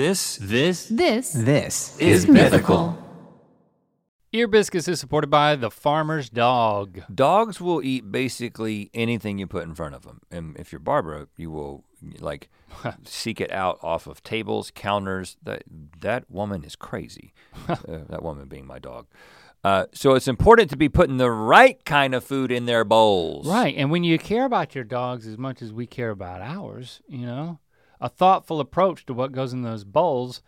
This This This This is mythical. Ear Biscuits is supported by the Farmer's Dog. Dogs will eat basically anything you put in front of them. And if you're Barbara, you will like seek it out off of tables, counters. That that woman is crazy. uh, that woman being my dog. Uh, so it's important to be putting the right kind of food in their bowls. Right, and when you care about your dogs as much as we care about ours, you know, a thoughtful approach to what goes in those bowls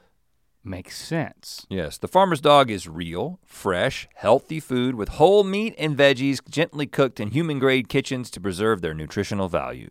makes sense. Yes, the farmer's dog is real, fresh, healthy food with whole meat and veggies gently cooked in human grade kitchens to preserve their nutritional value.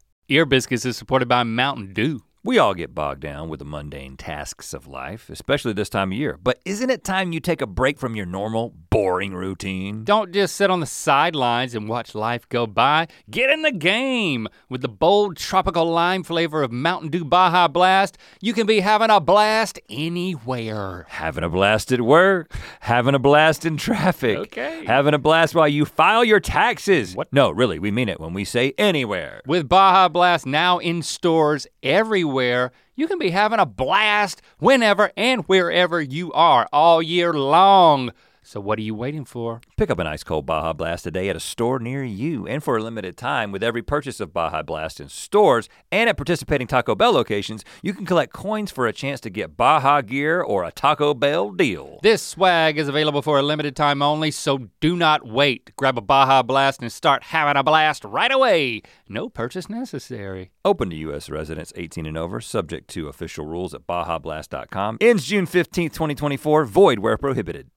Ear Biscuits is supported by Mountain Dew. We all get bogged down with the mundane tasks of life, especially this time of year. But isn't it time you take a break from your normal, boring routine? Don't just sit on the sidelines and watch life go by. Get in the game with the bold tropical lime flavor of Mountain Dew Baja Blast. You can be having a blast anywhere. Having a blast at work, having a blast in traffic, Okay. having a blast while you file your taxes. What? No, really, we mean it when we say anywhere. With Baja Blast now in stores everywhere, you can be having a blast whenever and wherever you are all year long. So what are you waiting for? Pick up an ice cold Baja Blast today at a store near you and for a limited time with every purchase of Baja Blast in stores and at participating Taco Bell locations, you can collect coins for a chance to get Baja gear or a Taco Bell deal. This swag is available for a limited time only, so do not wait. Grab a Baja Blast and start having a blast right away. No purchase necessary. Open to U.S. residents 18 and over, subject to official rules at BajaBlast.com. Ends June 15th, 2024, void where prohibited.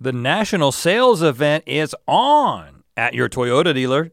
The national sales event is on at your Toyota dealer,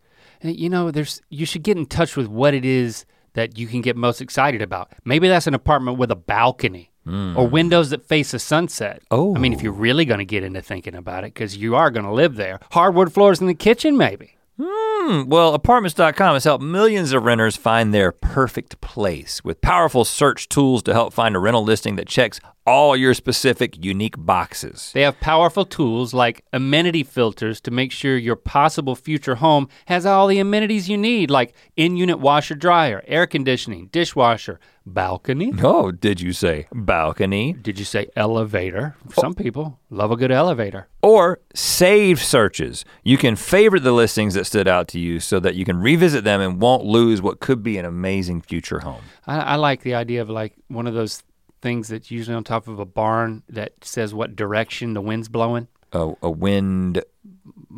you know, there's you should get in touch with what it is that you can get most excited about. Maybe that's an apartment with a balcony or windows that face a sunset. Oh. I mean, if you're really going to get into thinking about it cuz you are going to live there. Hardwood floors in the kitchen maybe. Hmm, well, apartments.com has helped millions of renters find their perfect place with powerful search tools to help find a rental listing that checks all your specific unique boxes. They have powerful tools like amenity filters to make sure your possible future home has all the amenities you need, like in unit washer dryer, air conditioning, dishwasher, balcony. Oh, did you say balcony? Did you say elevator? Some people love a good elevator. Or save searches. You can favorite the listings that stood out to you so that you can revisit them and won't lose what could be an amazing future home. I, I like the idea of like one of those things that's usually on top of a barn that says what direction the wind's blowing A, a wind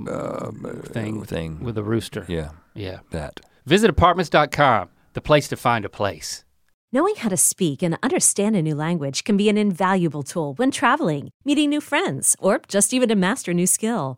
uh, thing thing. with a rooster. yeah, Yeah. that. Visit apartments.com, the place to find a place. Knowing how to speak and understand a new language can be an invaluable tool when traveling, meeting new friends, or just even to master a new skill.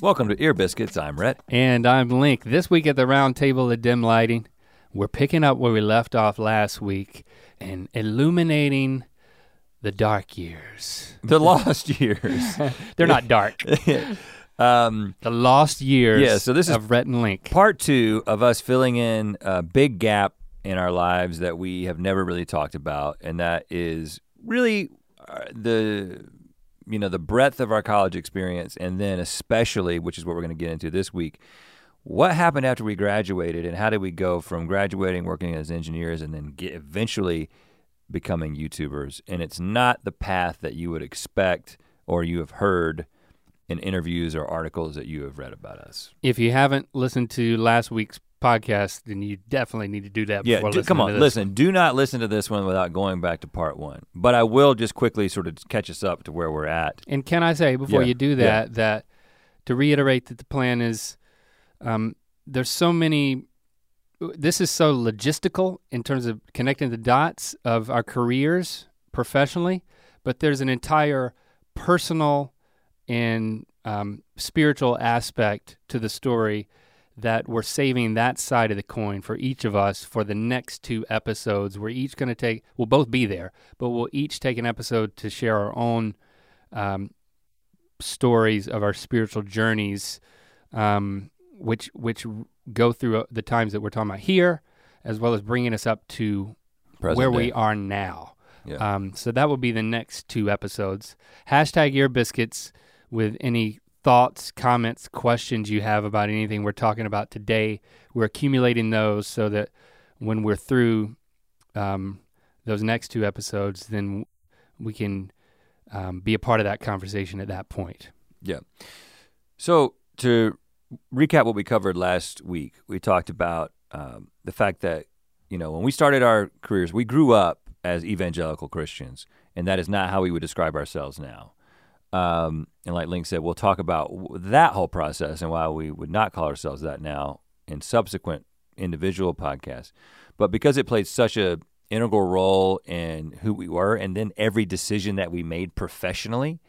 Welcome to Ear Biscuits. I'm Rhett. And I'm Link. This week at the round table of dim lighting, we're picking up where we left off last week and illuminating the dark years. The lost years. They're not dark. um, the lost years Yeah, so this is of Rhett and Link. part two of us filling in a big gap in our lives that we have never really talked about, and that is really uh, the you know the breadth of our college experience, and then especially, which is what we're going to get into this week, what happened after we graduated, and how did we go from graduating, working as engineers, and then get eventually becoming YouTubers? And it's not the path that you would expect or you have heard in interviews or articles that you have read about us. If you haven't listened to last week's podcast, then you definitely need to do that Yeah, before do- come on, listen. Do not listen to this one without going back to part one. But I will just quickly sort of catch us up to where we're at. And can I say before Yeah, you do yeah. that that to reiterate that the plan is um, there's so many this is so logistical in terms of connecting the dots of our careers professionally, but there's an entire personal and um, spiritual aspect to the story that we're saving that side of the coin for each of us for the next two episodes. We're each going to take, we'll both be there, but we'll each take an episode to share our own um, stories of our spiritual journeys, um, which which go through uh, the times that we're talking about here, as well as bringing us up to Present where day. we are now. Yeah. Um, so that will be the next two episodes. Hashtag ear biscuits with any thoughts, comments, questions you have about anything we're talking about today. We're accumulating those so that when we're through um, those next two episodes, then we can um, be a part of that conversation at that point. Yeah. So to recap what we covered last week, we talked about um, the fact that you know when we started our careers, we grew up as evangelical Christians, and that is not how we would describe ourselves now. Um, and like Link said, we'll talk about that whole process and why we would not call ourselves that now in subsequent individual podcasts. But because it played such a integral role in who we were, and then every decision that we made professionally,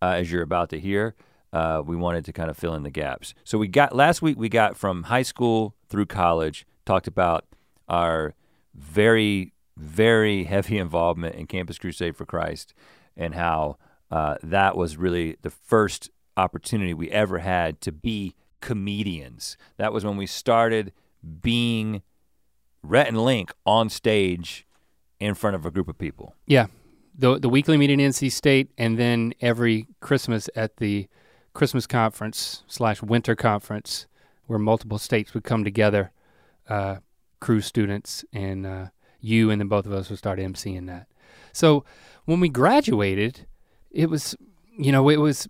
uh, as you're about to hear, uh, we wanted to kind of fill in the gaps. So we got last week we got from high school through college, talked about our very very heavy involvement in Campus Crusade for Christ, and how uh, that was really the first opportunity we ever had to be comedians. That was when we started being Rhett and Link on stage in front of a group of people. Yeah, the the weekly meeting in NC State, and then every Christmas at the Christmas conference slash winter conference, where multiple states would come together, uh, Cru students, and uh, you, and then both of us would start emceeing that. So when we graduated, it was, you know, it was,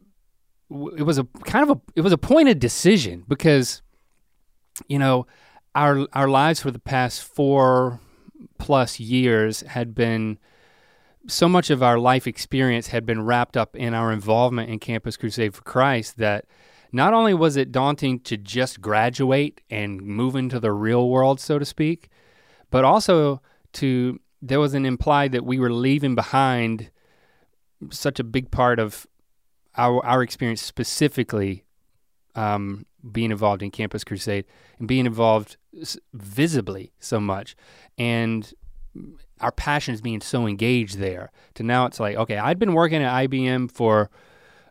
it was a kind of a, it was a pointed decision because, you know, our our lives for the past four plus years had been so much of our life experience had been wrapped up in our involvement in Campus Crusade for Christ that not only was it daunting to just graduate and move into the real world, so to speak, but also to there was an implied that we were leaving behind such a big part of our our experience specifically um, being involved in Campus Crusade and being involved visibly so much and our passions being so engaged there to now it's like okay i'd been working at ibm for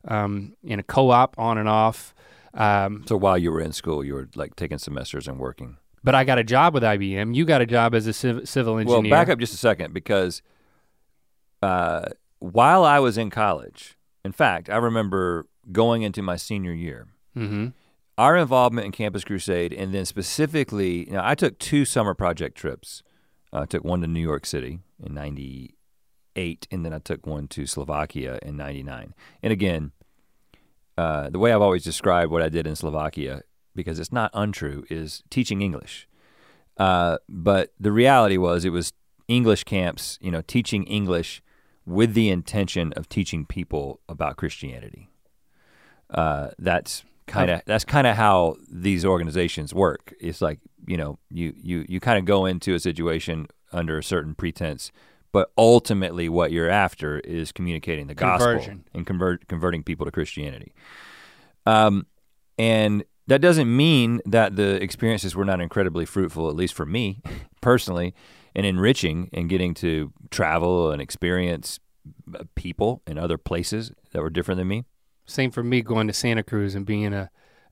um, in a co-op on and off um, So while you were in school, you were like taking semesters and working. But I got a job with IBM. You got a job as a civ- civil engineer. Well, back up just a second because uh, while I was in college, in fact, I remember going into my senior year. Mm-hmm. Our involvement in Campus Crusade, and then specifically, you know, I took two summer project trips. I took one to New York City in '98, and then I took one to Slovakia in '99. And again, uh, the way I've always described what I did in Slovakia, because it's not untrue, is teaching English. Uh, but the reality was, it was English camps, you know, teaching English with the intention of teaching people about Christianity. Uh, that's kind of that's kind of how these organizations work. It's like you know you you you kind of go into a situation under a certain pretense, but ultimately what you're after is communicating the gospel and convert converting people to Christianity. Um, and that doesn't mean that the experiences were not incredibly fruitful, at least for me personally, and enriching and getting to travel and experience uh, people in other places that were different than me. Same for me going to Santa Cruz and being a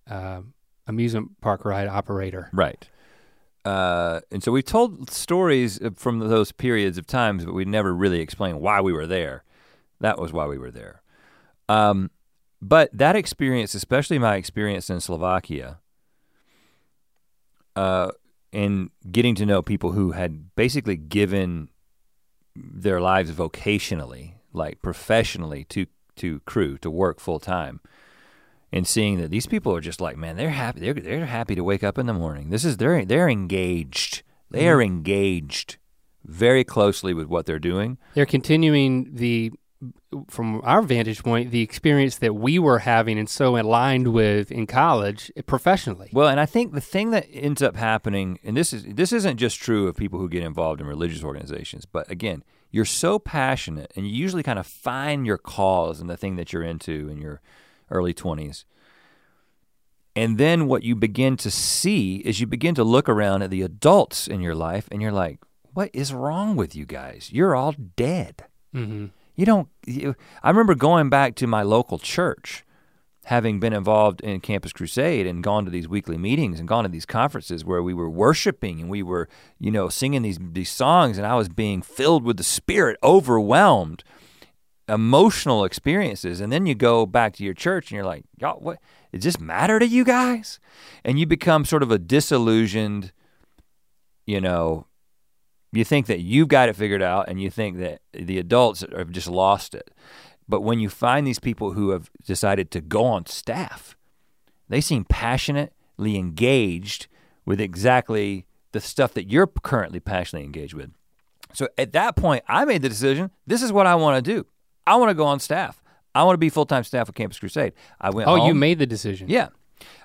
uh, amusement park ride operator. Right. Uh, and so we've told stories from those periods of times, but we never really explained why we were there. That was why we were there. Um, but that experience, especially my experience in Slovakia, uh, and getting to know people who had basically given their lives vocationally, like professionally, to to Cru to work full time, and seeing that these people are just like, man, they're happy. They're they're happy to wake up in the morning. This is they're they're engaged. They mm-hmm. are engaged very closely with what they're doing. They're continuing the, from our vantage point, the experience that we were having and so aligned with in college professionally. Well, and I think the thing that ends up happening, and this is this isn't just true of people who get involved in religious organizations, but again, you're so passionate, and you usually kind of find your cause and the thing that you're into in your early twenties. And then what you begin to see is you begin to look around at the adults in your life, and you're like, "What is wrong with you guys? You're all dead." Mm-hmm. You don't. You, I remember going back to my local church, having been involved in Campus Crusade and gone to these weekly meetings and gone to these conferences where we were worshiping and we were, you know, singing these these songs, and I was being filled with the Spirit, overwhelmed, emotional experiences. And then you go back to your church and you're like, y'all, what? Does this matter to you guys? And you become sort of a disillusioned, you know, you think that you've got it figured out and you think that the adults have just lost it. But when you find these people who have decided to go on staff, they seem passionately engaged with exactly the stuff that you're currently passionately engaged with. So at that point, I made the decision this is what I want to do. I want to go on staff. I want to be full time staff of Campus Crusade. I went Oh, home. you made the decision. Yeah.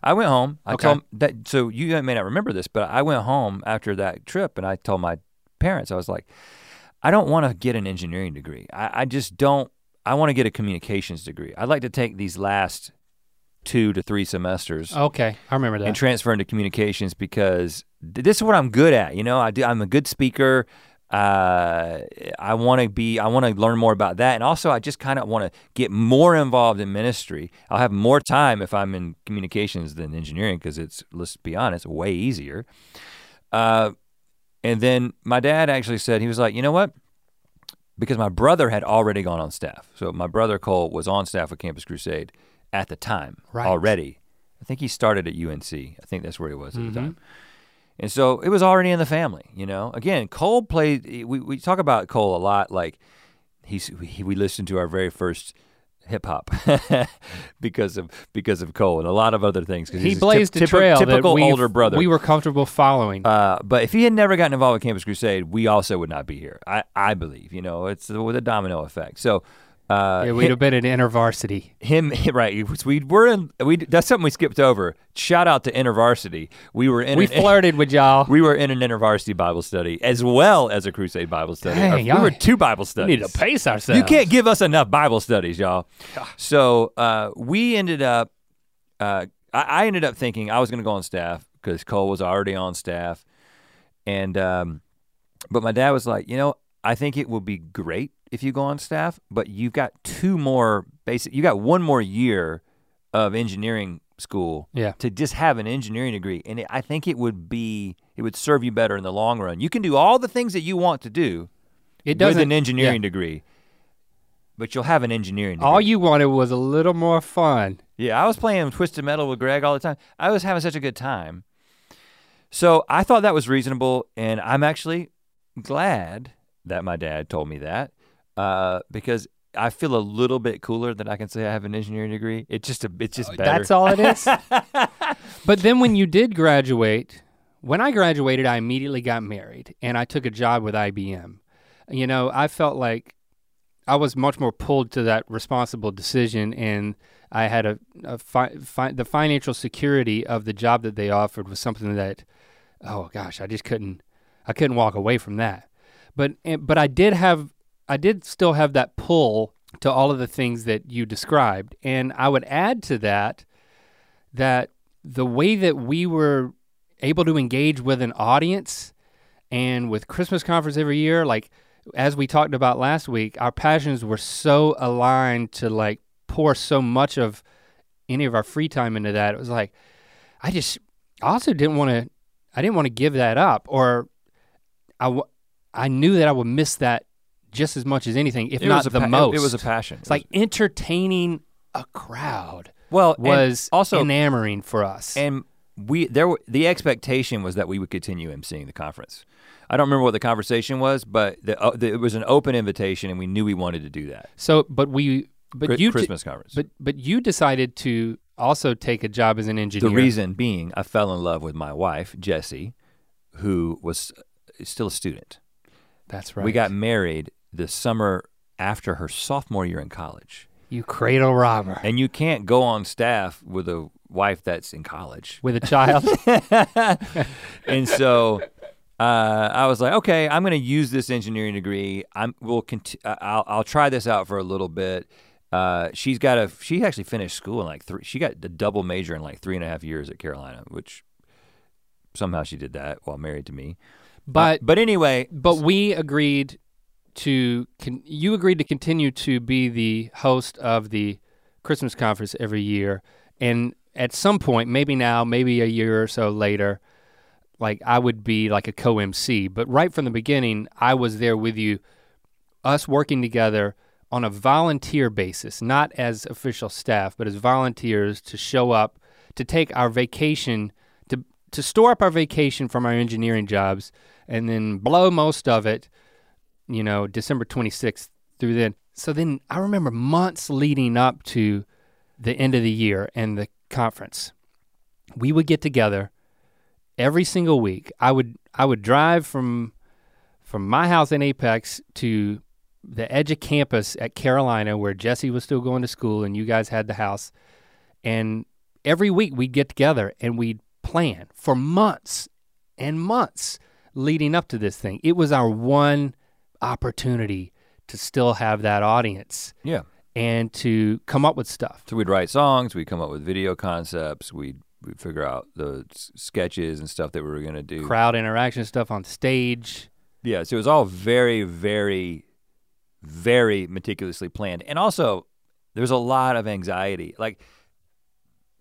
I went home. I Okay. told that so you may not remember this, but I went home after that trip and I told my parents, I was like, I don't want to get an engineering degree. I, I just don't I want to get a communications degree. I'd like to take these last two to three semesters Okay, I remember that. and transfer into communications because th- this is what I'm good at. You know, I do, I'm a good speaker. Uh, I want to be. I want to learn more about that, and also I just kind of want to get more involved in ministry. I'll have more time if I'm in communications than engineering because it's let's be honest, way easier. Uh, and then my dad actually said he was like, you know what? Because my brother had already gone on staff, so my brother Cole was on staff with Campus Crusade at the time Right. already. I think he started at UNC. I think that's where he was at Mhm. the time. And so it was already in the family, you know. Again, Cole played. We, we talk about Cole a lot. Like he's he, we listened to our very first hip hop because of because of Cole and a lot of other things. he a blazed a trail typical, typical that older brother. We were comfortable following. Uh, but if he had never gotten involved with Campus Crusade, we also would not be here. I, I believe, you know, it's with a domino effect. So, uh, yeah, we'd have been in InterVarsity. him right we were in we that's something we skipped over. Shout out to intervarsity. We were in We an, flirted with y'all. we were in an intervarsity bible study as well as a crusade bible study. Dang, Our- we were two bible We studies need to pace ourselves. you can't give us enough bible studies y'all. So uh, we ended up uh, I, I ended up thinking i was going to go on staff because cole was already on staff. And um, but my dad was like you know i think it will be great if you go on staff but you've got two more basic you got one more year of engineering school Yeah. to just have an engineering degree. And it, I think it would be, it would serve you better in the long run. You can do all the things that you want to do It with doesn't. an engineering yeah. degree, but you'll have an engineering degree. All you wanted was a little more fun. Yeah, I was playing Twisted Metal with Greg all the time. I was having such a good time. So I thought that was reasonable, and I'm actually glad that my dad told me that uh, because I feel a little bit cooler that I can say I have an engineering degree. It's just a, it's just better. That's all it is. but then when you did graduate, when I graduated, I immediately got married and I took a job with IBM. You know, I felt like I was much more pulled to that responsible decision and I had a, a fi- fi- the financial security of the job that they offered was something that oh gosh, I just couldn't I couldn't walk away from that. But eh, but I did have I did still have that pull to all of the things that you described. And I would add to that that the way that we were able to engage with an audience and with Christmas conference every year, like as we talked about last week, our passions were so aligned to like pour so much of any of our free time into that. It was like, I just also didn't want to I didn't want to give that up or I, I knew that I would miss that just as much as anything, if It not was the pa- most. It was a passion. It's like entertaining a crowd well, was also enamoring for us. and we there were the expectation was that we would continue emceeing the conference. I don't remember what the conversation was, but the, uh, the, it was an open invitation, and we knew we wanted to do that. so, but we, but Chri- you, Christmas conference. but but you decided to also take a job as an engineer. The reason being, I fell in love with my wife, Jessie, who was still a student. That's right. We got married the summer after her sophomore year in college. you cradle robber And you can't go on staff with a wife that's in college. with a child. and so uh, I was like, okay, I'm going to use this engineering degree. I'm we'll conti- uh, I'll I'll try this out for a little bit. Uh, she's got a she actually finished school in like three. She got the double major in like three and a half years at Carolina, which somehow she did that while married to me. But Uh, but anyway, but we agreed to con- you agreed to continue to be the host of the Christmas conference every year, and at some point, maybe now, maybe a year or so later, like I would be like a co-MC. But right from the beginning, I was there with you, us working together on a volunteer basis, not as official staff, but as volunteers to show up to take our vacation to to store up our vacation from our engineering jobs and then blow most of it, you know, December 26th through then. So then I remember months leading up to the end of the year and the conference. We would get together every single week. I would I would drive from from my house in Apex to the edge of campus at Carolina where Jessie was still going to school and you guys had the house. And every week we'd get together and we'd plan for months and months leading up to this thing. It was our one opportunity to still have that audience yeah. and to come up with stuff. So we'd write songs, we'd come up with video concepts, we'd, we'd figure out the s- sketches and stuff that we were gonna do. Crowd interaction stuff on stage. Yeah, so it was all very, very, very meticulously planned. And also, there's a lot of anxiety. Like,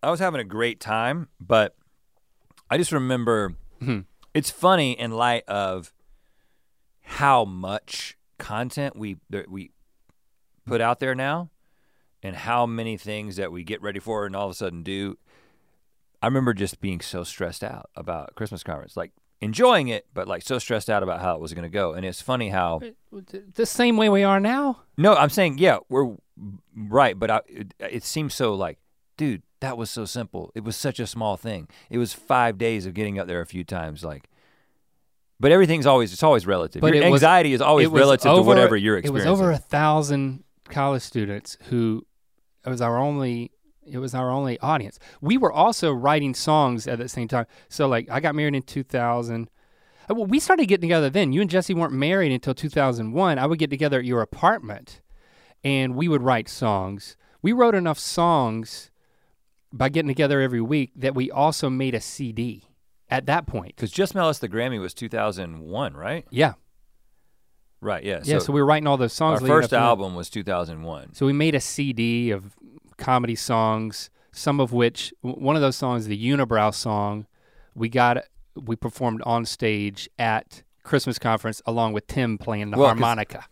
I was having a great time, but I just remember Mhm. it's funny in light of how much content we that we put out there now and how many things that we get ready for and all of a sudden do. I remember just being so stressed out about Christmas conference, like enjoying it, but like so stressed out about how it was going to go. And it's funny how The same way we are now. no, I'm saying yeah, we're right, but I, it, it seems so like, dude, that was so simple. It was such a small thing. It was five days of getting up there a few times, like. But everything's always it's always relative. But Your it was- anxiety is always relative to whatever you're experiencing. It was over a thousand college students who it was our only it was our only audience. We were also writing songs at the same time. So like I got married in 2000. Uh, Well, we started getting together then. You and Jessie weren't married until 2001. I would get together at your apartment and we would write songs. We wrote enough songs by getting together every week that we also made a CD at that point. Because Just Us the Grammy was 2001, right? Yeah. Right. Yeah. Yeah, so, we were writing all those songs our up first to album was 2001. So we made a CD of comedy songs some of which w- one of those songs, the Unibrow song, we got we performed on stage at Christmas conference along with Tim playing the Well, 'cause- harmonica.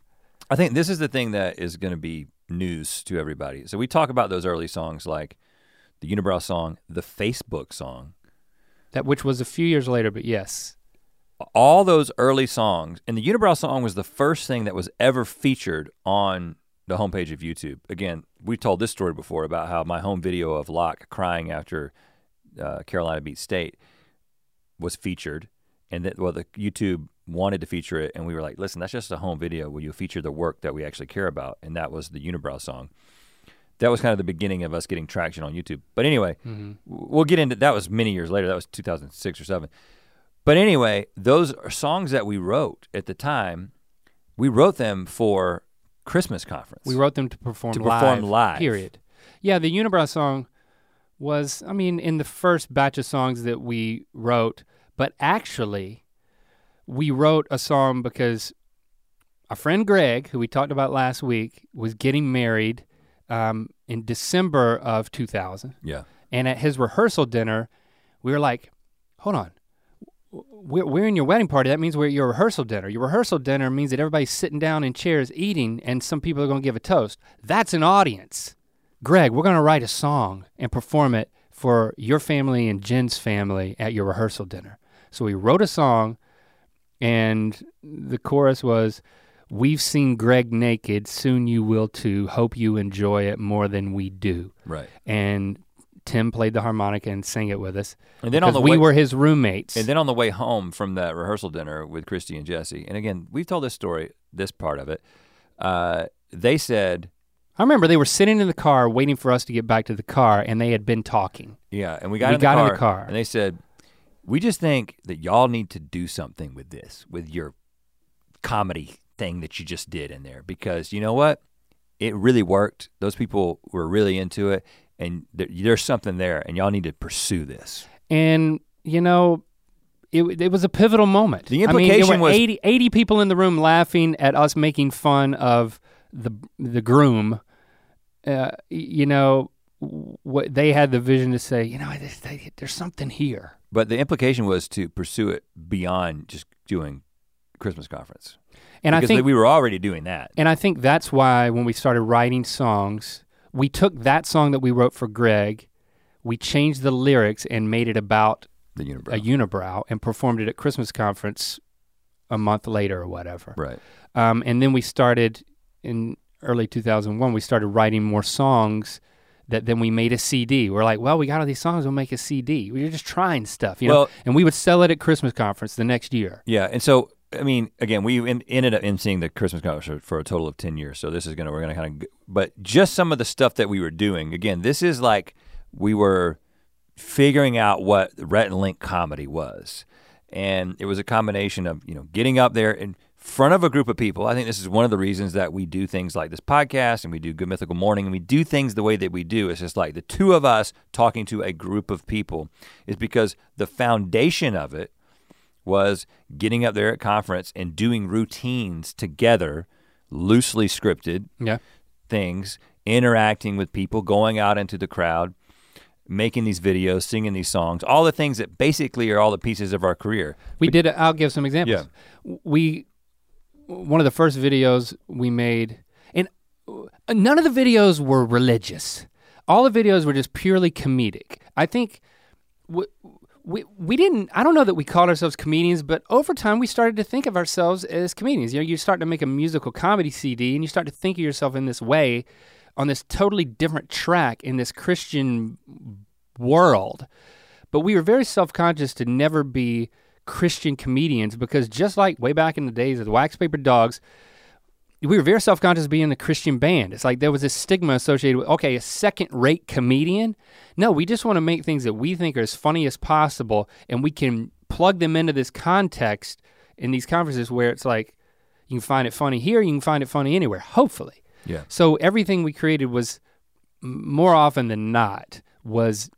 I think this is the thing that is going to be news to everybody. So we talk about those early songs like the Unibrow song, the Facebook song, That which was a few years later, but yes. all those early songs, and the Unibrow song was the first thing that was ever featured on the homepage of YouTube. Again, we told this story before about how my home video of Locke crying after uh, Carolina beat State was featured, and that well, the YouTube wanted to feature it, and we were like, listen, that's just a home video. Will you feature the work that we actually care about? And that was the Unibrow song. That was kind of the beginning of us getting traction on YouTube. But anyway, Mm-hmm. we'll get into that. Was many years later. That was 2006 or seven. But anyway, those are songs that we wrote at the time. We wrote them for Christmas conference. We wrote them to perform To live. perform live. Period. Yeah, the Unibrow song was, I mean, in the first batch of songs that we wrote, but actually, we wrote a song because our friend Greg, who we talked about last week, was getting married um, in December of 2000. Yeah. And at his rehearsal dinner, we were like, hold on. We're, we're in your wedding party. That means we're at your rehearsal dinner. Your rehearsal dinner means that everybody's sitting down in chairs eating, and some people are going to give a toast. That's an audience. Greg, we're going to write a song and perform it for your family and Jen's family at your rehearsal dinner. So we wrote a song, and the chorus was, We've seen Greg naked, soon you will too. Hope you enjoy it more than we do Right. and Tim played the harmonica and sang it with us. And then on the we way, were his roommates. and then on the way home from that rehearsal dinner with Christy and Jessie, and again, we've told this story, this part of it. Uh, they said, I remember they were sitting in the car waiting for us to get back to the car, and they had been talking. yeah, and we got, We in, the got in the car. and they said, we just think that y'all need to do something with this, with your comedy thing that you just did in there, because you know what, it really worked. Those people were really into it, and there, there's something there, and y'all need to pursue this. And you know, it, it was a pivotal moment. The I mean, implication was- 80, 80 people in the room laughing at us making fun of the the groom. Uh, you know, what they had the vision to say, you know, there's, there's something here. But the implication was to pursue it beyond just doing Christmas conference. And I because think we were already doing that. And I think that's why when we started writing songs, we took that song that we wrote for Greg, we changed the lyrics and made it about The unibrow. a unibrow and performed it at Christmas conference a month later or whatever. right. Um, and then we started in early 2001, we started writing more songs that then we made a CD. We're like, well, we got all these songs, we'll make a CD. We were just trying stuff, you know? And we would sell it at Christmas conference the next year. Yeah, and so I mean, again, we in, ended up emceeing the Christmas conference for a total of ten years. So this is gonna we're gonna kind of, but just some of the stuff that we were doing. Again, this is like we were figuring out what Rhett and Link comedy was, and it was a combination of you know getting up there in front of a group of people. I think this is one of the reasons that we do things like this podcast and we do Good Mythical Morning and we do things the way that we do. It's just like the two of us talking to a group of people is because the foundation of it was getting up there at conference and doing routines together, loosely scripted Yeah. things, interacting with people, going out into the crowd, making these videos, singing these songs, all the things that basically are all the pieces of our career. We did. I'll give some examples. We one of the first videos we made, and uh, none of the videos were religious. All the videos were just purely comedic. I think we we didn't. I don't know that we called ourselves comedians, but over time we started to think of ourselves as comedians. You know, you start to make a musical comedy CD, and you start to think of yourself in this way, on this totally different track in this Christian world but we were very self-conscious to never be Christian comedians because just like way back in the days of the Wax Paper Dogs, we were very self-conscious being a Christian band. It's like there was this stigma associated with okay, a second-rate comedian. No, we just want to make things that we think are as funny as possible, and we can plug them into this context in these conferences where it's like you can find it funny here, you can find it funny anywhere. Hopefully. Yeah. So everything we created was more often than not was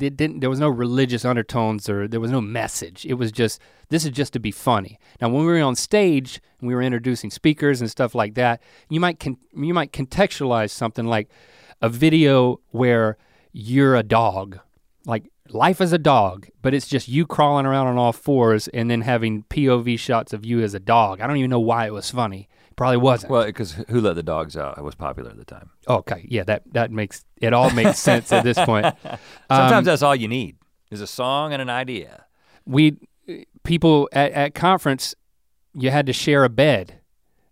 it didn't there was no religious undertones or there was no message. It was just this is just to be funny. Now when we were on stage and we were introducing speakers and stuff like that, you might con- you might contextualize something like a video where you're a dog. Like life as a dog, but it's just you crawling around on all fours and then having POV shots of you as a dog. I don't even know why it was funny. Probably wasn't. Well, because Who Let the Dogs Out was popular at the time. okay, yeah, that that makes it all makes sense at this point. Sometimes Um, that's all you need is a song and an idea. we people at, at conference you had to share a bed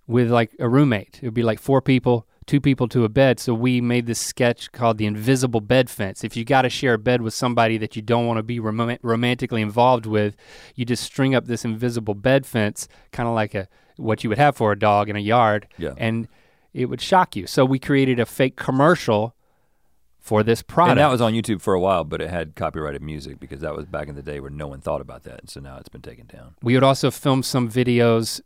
with like a roommate it would be like four people two people to a bed so we made this sketch called the invisible bed fence if you got to share a bed with somebody that you don't want to be rom- romantically involved with you just string up this invisible bed fence kind of like a what you would have for a dog in a yard Yeah. and it would shock you so we created a fake commercial for this product And that was on YouTube for a while, but it had copyrighted music because that was back in the day where no one thought about that. And so now it's been taken down. We would also film some videos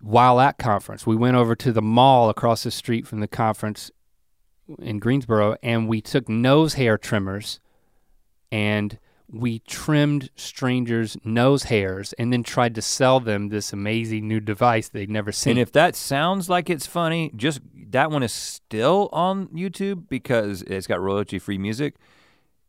while at conference. We went over to the mall across the street from the conference in Greensboro and we took nose hair trimmers and we trimmed strangers' nose hairs and then tried to sell them this amazing new device they'd never seen. And if that sounds like it's funny, just that one is still on YouTube because it's got royalty free music.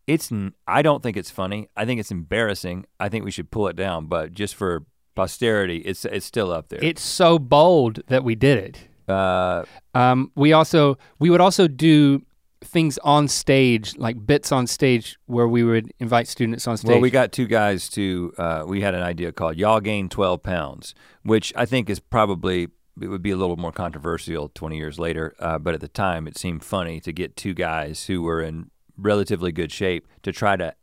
It's I don't think it's funny. I think it's embarrassing. I think we should pull it down, but just for posterity, it's it's still up there. it's so bold that we did it. uh, Um, we also we would also do things on stage, like bits on stage, where we would invite students on stage. well, we got two guys to. Uh, we had an idea called "Y'all Gain 12 Pounds," which I think is probably it would be a little more controversial 20 years later. Uh, but at the time, it seemed funny to get two guys who were in relatively good shape to try to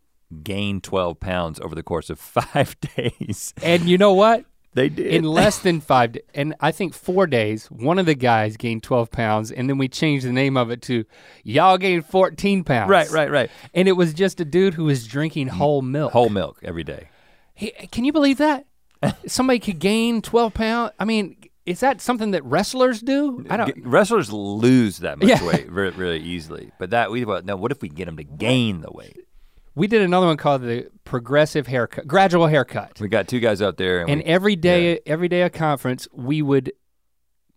gain 12 pounds over the course of five days. and you know what? They did. In less than five, and I think four days, one of the guys gained 12 pounds, and then we changed the name of it to "Y'all gained 14 pounds." right, right, right. And it was just a dude who was drinking whole milk. Whole milk every day. He, can you believe that? Somebody could gain 12 pounds. I mean, is that something that wrestlers do? I don't. Wrestlers lose that much Yeah. weight very, really easily, but that we thought, no. What if we get them to gain the weight? We did another one called the progressive haircut, gradual haircut. We got two guys out there, and, And we, every day, every day at conference, we would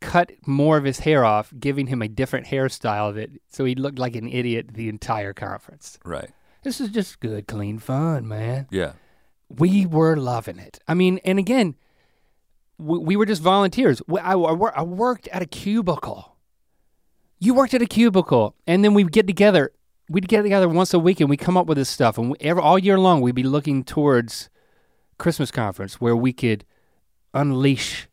cut more of his hair off, giving him a different hairstyle that so he looked like an idiot the entire conference. right, This is just good, clean fun, man. yeah. We were loving it. I mean, and again, we, we were just volunteers. I, I I worked at a cubicle. You worked at a cubicle, and then we'd get together. We'd get together once a week, and we'd come up with this stuff. And we, every, all year long, we'd be looking towards Christmas conference where we could unleash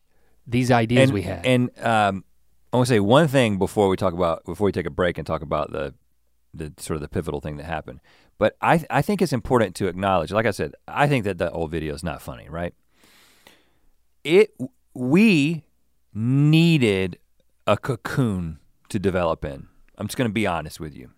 these ideas and we had. And um, I want to say one thing before we talk about before we take a break and talk about the the sort of the pivotal thing that happened. But I I think it's important to acknowledge. Like I said, I think that the old video is not funny, right? It we needed a cocoon to develop in. I'm just going to be honest with you.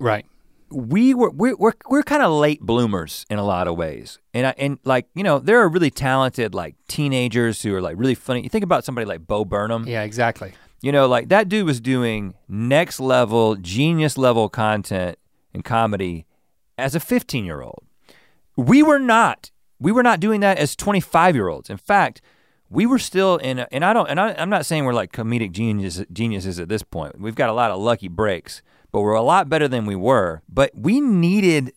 Right. we were we're we're, we're kind of late bloomers in a lot of ways, and I, and like you know there are really talented like teenagers who are like really funny. You think about somebody like Bo Burnham, Yeah, exactly. you know, like that dude was doing next level, genius level content and comedy as a 15 year old. We were not. We were not doing that as 25 year olds. In fact, we were still in, a, and I don't, and I, I'm not saying we're like comedic genius, geniuses at this point. We've got a lot of lucky breaks, but we're a lot better than we were. But we needed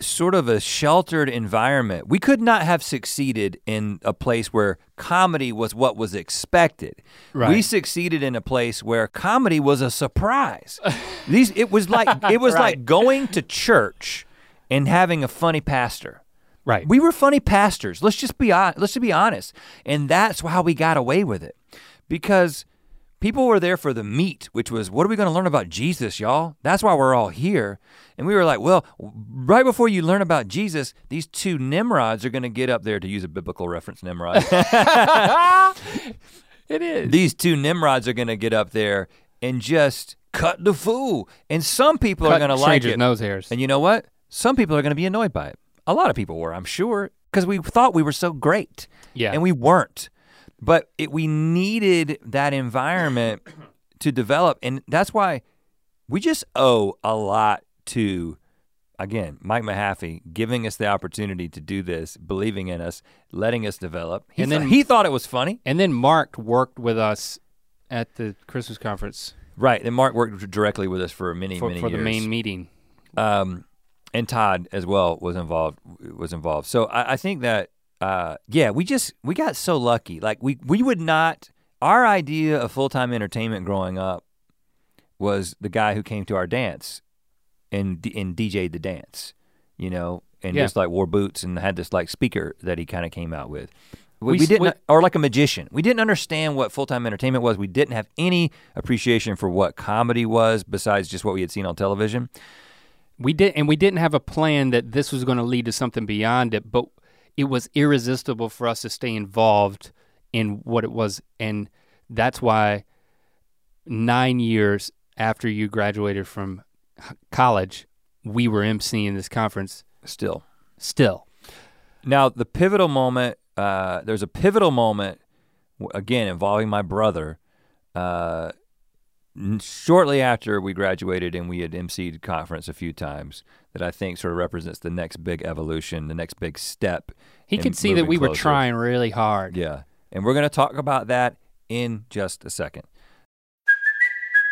sort of a sheltered environment. We could not have succeeded in a place where comedy was what was expected. We succeeded in a place where comedy was a surprise. These it was like it was like going to church and having a funny pastor. Right. We were funny pastors. Let's just be hon- let's just be honest. And that's how we got away with it. Because people were there for the meat, which was what are we going to learn about Jesus, y'all? That's why we're all here. And we were like, well, right before you learn about Jesus, these two Nimrods are going to get up there to use a biblical reference, Nimrod. it is. these two Nimrods are going to get up there and just cut the fool. And some people are going to like strangers' it. nose hairs. And you know what? Some people are going to be annoyed by it. A lot of people were, I'm sure, because we thought we were so great. Yeah. And we weren't. But it, we needed that environment to develop. And that's why we just owe a lot to, again, Mike Mahaffey giving us the opportunity to do this, believing in us, letting us develop. He And then- he thought it was funny. And then Mark worked with us at the Christmas conference Right. And Mark worked directly with us for many, for, many for years. For the main meeting. Um, and Todd as well was involved was involved. So I, I think that uh, yeah, we just we got so lucky. Like we we would not our idea of full time entertainment growing up was the guy who came to our dance and and DJ'd the dance, you know, and Yeah. just like wore boots and had this like speaker that he kind of came out with. We, We we didn't, we- or like a magician. We didn't understand what full time entertainment was. We didn't have any appreciation for what comedy was besides just what we had seen on television. We did, and we didn't have a plan that this was going to lead to something beyond it, but it was irresistible for us to stay involved in what it was, and that's why nine years after you graduated from college, we were emceeing this conference Still, still. Now, the pivotal moment, uh, there's a pivotal moment, again, involving my brother. Uh, shortly after we graduated and we had emceed conference a few times, that I think sort of represents the next big evolution, the next big step. He could see that we were trying really hard. Yeah. And we're going to talk about that in just a second.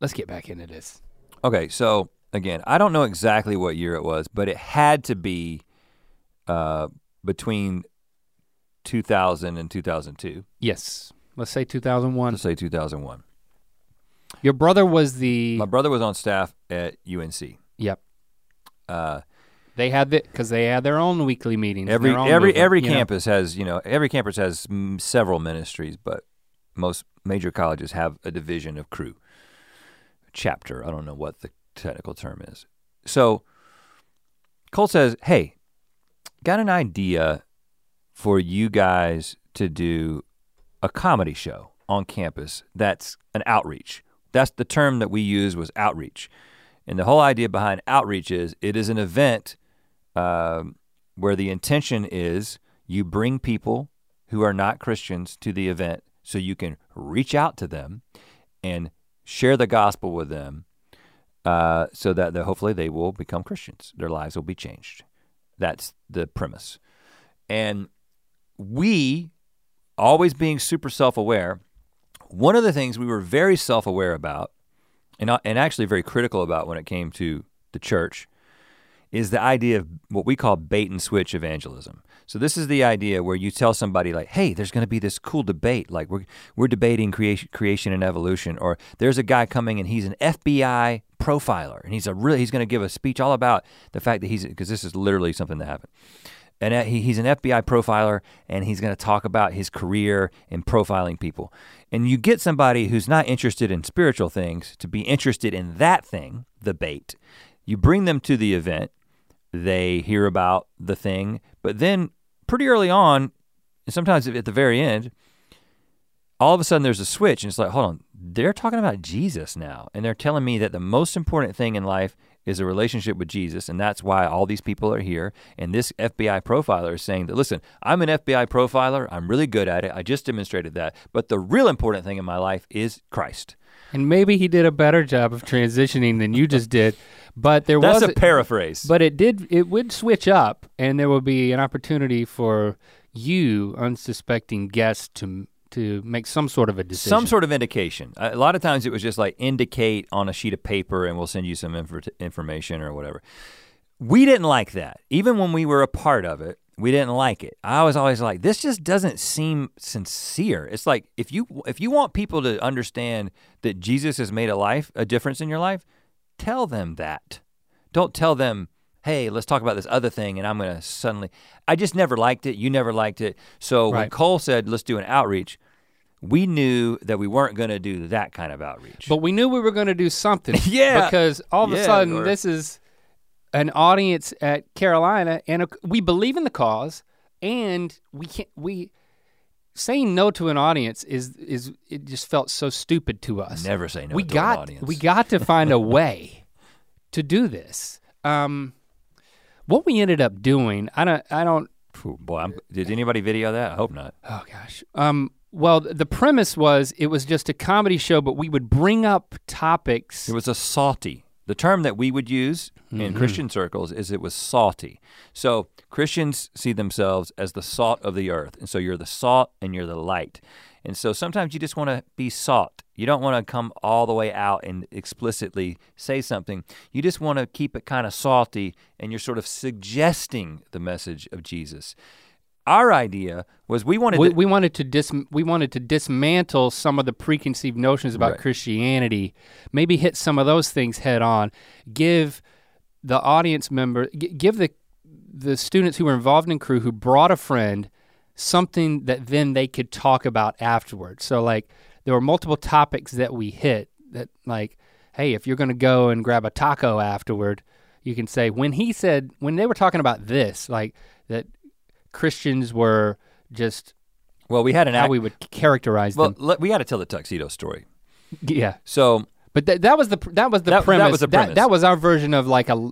Let's get back into this. Okay, so again, I don't know exactly what year it was, but it had to be uh, between 2000 and 2002. Yes. Let's say 2001. Let's say 2001. Your brother was the. My brother was on staff at UNC. Yep. Uh, They had the because they had their own weekly meetings. every every movement, every you know. campus has you know every campus has several ministries, but most major colleges have a division of Cru, chapter. I don't know what the technical term is. So Cole says, "Hey, got an idea for you guys to do a comedy show on campus. That's an outreach. That's the term that we use was outreach." And the whole idea behind outreach is it is an event um, where the intention is you bring people who are not Christians to the event so you can reach out to them and share the gospel with them uh, so that hopefully they will become Christians. Their lives will be changed. That's the premise. And we, always being super self aware, one of the things we were very self aware about and, uh, and actually very critical about when it came to the church is the idea of what we call bait and switch evangelism. So this is the idea where you tell somebody like, "Hey, there's going to be this cool debate. Like we're we're debating creation, creation and evolution, or there's a guy coming and he's an FBI profiler and he's a really he's going to give a speech all about the fact that he's because this is literally something that happened." And uh, he, he's an FBI profiler, and he's going to talk about his career in profiling people. And you get somebody who's not interested in spiritual things to be interested in that thing, the bait. You bring them to the event, they hear about the thing, but then pretty early on, and sometimes at the very end, all of a sudden there's a switch, and it's like, hold on, they're talking about Jesus now, and they're telling me that the most important thing in life is a relationship with Jesus, and that's why all these people are here. And this FBI profiler is saying that, listen, I'm an FBI profiler, I'm really good at it, I just demonstrated that, but the real important thing in my life is Christ. And maybe he did a better job of transitioning than you just did, but there That's was a paraphrase. But it did it would switch up, and there would be an opportunity for you, unsuspecting guests, to to make some sort of a decision. Some sort of indication. A lot of times it was just like indicate on a sheet of paper and we'll send you some infor- information or whatever. We didn't like that. Even when we were a part of it, we didn't like it. I was always like, this just doesn't seem sincere. It's like if you if you want people to understand that Jesus has made a life, a difference in your life, tell them that. Don't tell them, hey, let's talk about this other thing and I'm gonna suddenly I just never liked it. You never liked it. So when Cole said, let's do an outreach, we knew that we weren't gonna do that kind of outreach. But we knew we were going to do something. Yeah. Because all of Yeah, a sudden, or- this is an audience at Carolina, and a, we believe in the cause, and we can't. We saying no to an audience is is it just felt so stupid to us. Never say no we to got an audience. we got to find a way to do this. Um, what we ended up doing, I don't, I don't. Phew, boy, I'm, did anybody video that? I hope not. Oh gosh. Um. Well, the premise was it was just a comedy show, but we would bring up topics. It was a salty. The term that we would use in Mm-hmm. Christian circles is it was salty. So Christians see themselves as the salt of the earth. And so you're the salt and you're the light. And so sometimes you just want to be salt. You don't want to come all the way out and explicitly say something. You just want to keep it kind of salty and you're sort of suggesting the message of Jesus. Our idea was we wanted we, to, we wanted to dis we wanted to dismantle some of the preconceived notions about Right. Christianity. Maybe hit some of those things head on. Give the audience member, g- give the the students who were involved in Cru who brought a friend something that then they could talk about afterwards. So like there were multiple topics that we hit that like, hey, if you're gonna go and grab a taco afterward, you can say when he said when they were talking about this, like that Christians were just well, we had an how act, we would characterize well, them. let, we got to tell the tuxedo story. Yeah, So but that that was the that was the That- that premise. was the That, premise. that was our version of like a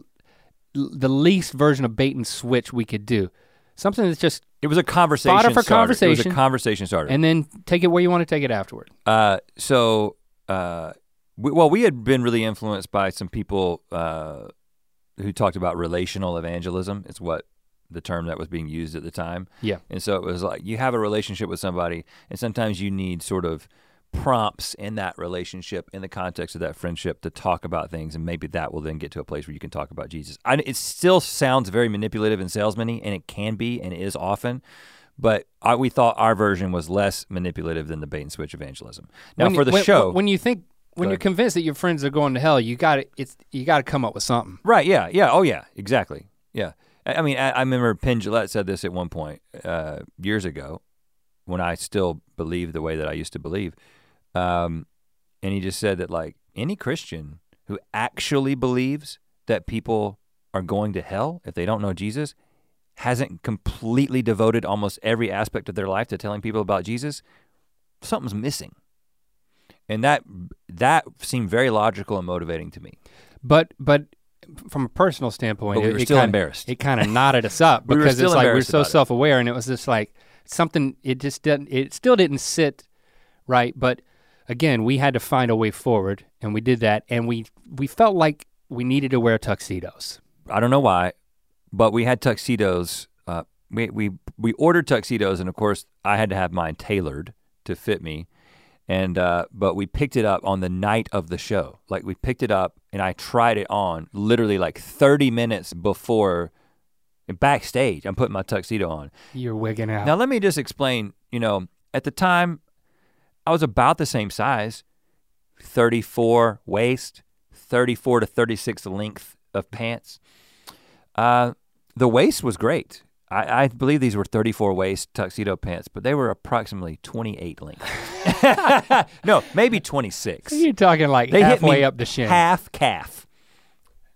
the least version of bait and switch we could do. Something that's just it was a conversation for starter. It was a conversation. conversation starter. and then take it where you want to take it afterward. Uh, so, uh, we, well, we had been really influenced by some people uh, who talked about relational evangelism. It's what the term that was being used at the time. Yeah. And so it was like you have a relationship with somebody, and sometimes you need sort of prompts in that relationship, in the context of that friendship, to talk about things, and maybe that will then get to a place where you can talk about Jesus. I, it still sounds very manipulative and salesman-y, and it can be, and is often. But I, we thought our version was less manipulative than the bait and switch evangelism. Now When for the when, show, when you think when you're convinced that your friends are going to hell, you got to it's you got to come up with something. Right. Yeah. Yeah. Oh, yeah. Exactly. Yeah. I, mean, I, I remember Penn Jillette said this at one point uh, years ago, when I still believed the way that I used to believe, um, and he just said that like any Christian who actually believes that people are going to hell if they don't know Jesus hasn't completely devoted almost every aspect of their life to telling people about Jesus, something's missing. And that that seemed very logical and motivating to me. But but from a personal standpoint, But we it- were it still kinda- embarrassed. It kind of knotted us up We because it's like we're so self-aware, and it was just like something. It just didn't. It still didn't sit right. But again, we had to find a way forward, and we did that. And we we felt like we needed to wear tuxedos. I don't know why, but we had tuxedos. Uh, we we we ordered tuxedos, and of course, I had to have mine tailored to fit me. And uh, but we picked it up on the night of the show. Like we picked it up, and I tried it on literally like 30 minutes before. Backstage, I'm putting my tuxedo on. You're wigging out. Now let me just explain. You know, at the time, I was about the same size, 34 waist, 34 to 36 length of pants. Uh, the waist was great. I, I believe these were 34 waist tuxedo pants, but they were approximately 28 length. no, maybe 26. You're talking like They halfway up the shin. half calf.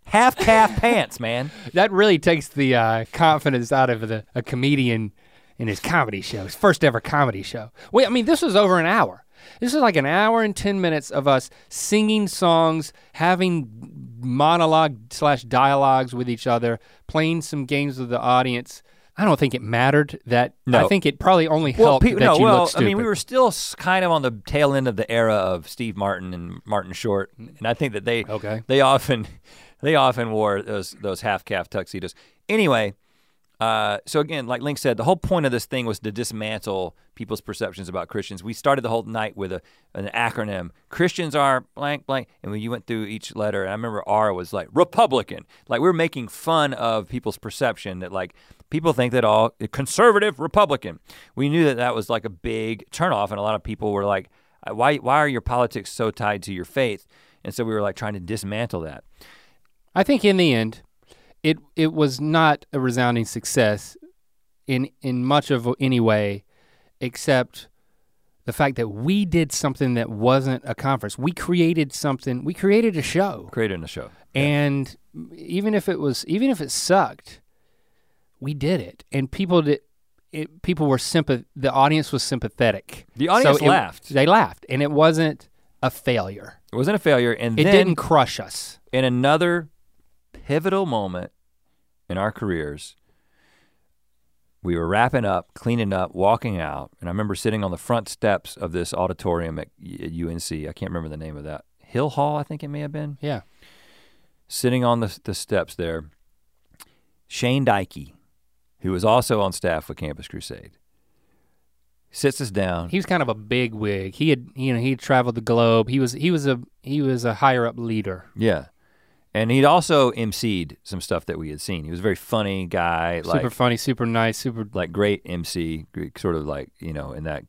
Half calf pants, man. That really takes the uh, confidence out of the, a comedian in his comedy show, his first ever comedy show. Wait, I mean, this was over an hour. This is like an hour and 10 minutes of us singing songs, having monologue slash dialogues with each other, playing some games with the audience. I don't think it mattered that. I think it probably only helped pe- that no, you well, looked stupid. I mean, we were still kind of on the tail end of the era of Steve Martin and Martin Short, and I think that they Okay. they often they often wore those those half calf tuxedos. Anyway, uh, so again, like Link said, the whole point of this thing was to dismantle people's perceptions about Christians. We started the whole night with a an acronym: Christians are blank blank, and when you went through each letter, and I remember R was like Republican. Like we were making fun of people's perception that like people think that all conservative Republican. We knew that that was like a big turnoff, and a lot of people were like, uh, "Why why are your politics so tied to your faith?" And so we were like trying to dismantle that. I think in the end, it it was not a resounding success in in much of any way, except the fact that we did something that wasn't a conference. We created something. We created a show, Created a show. and even if it was even if it sucked, we did it, and people did. It, people were sympath. The audience was sympathetic. The audience it- laughed. They laughed, and it wasn't a failure. It wasn't a failure, and It didn't crush us. in another pivotal moment in our careers, we were wrapping up, cleaning up, walking out, and I remember sitting on the front steps of this auditorium at at UNC. I can't remember the name of that. Hill Hall, I think it may have been. Yeah. Sitting on the, the steps there, Shane Dykey, who was also on staff with Campus Crusade, sits us down. He was kind of a big wig. He had you know, he traveled the globe. He was he was a he was a higher up leader. Yeah. And he'd also emceed some stuff that we had seen. He was a very funny guy, like super funny, super nice, super like great MC, sort of like you know in that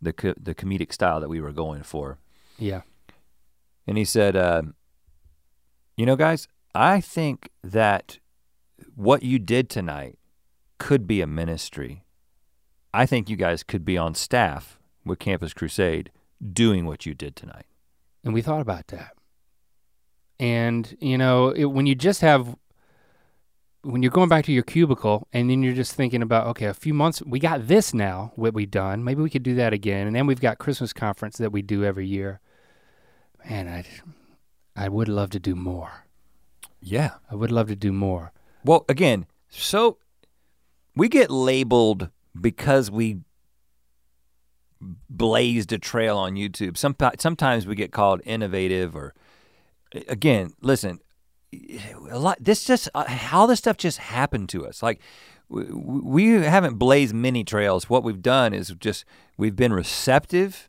the co- the comedic style that we were going for. yeah. And he said, uh, "You know, guys, I think that what you did tonight could be a ministry. I think you guys could be on staff with Campus Crusade doing what you did tonight." And we thought about that. And you know, it, when you just have when you're going back to your cubicle and then you're just thinking about okay, a few months we got this now what we've done. Maybe we could do that again. And then we've got Christmas conference that we do every year. Man, I I would love to do more. Yeah. I would love to do more. Well, again, so we get labeled because we blazed a trail on YouTube. Some, sometimes we get called innovative or again, listen, a lot this just uh, how this stuff just happened to us. Like w- w- we haven't blazed many trails. What we've done is just we've been receptive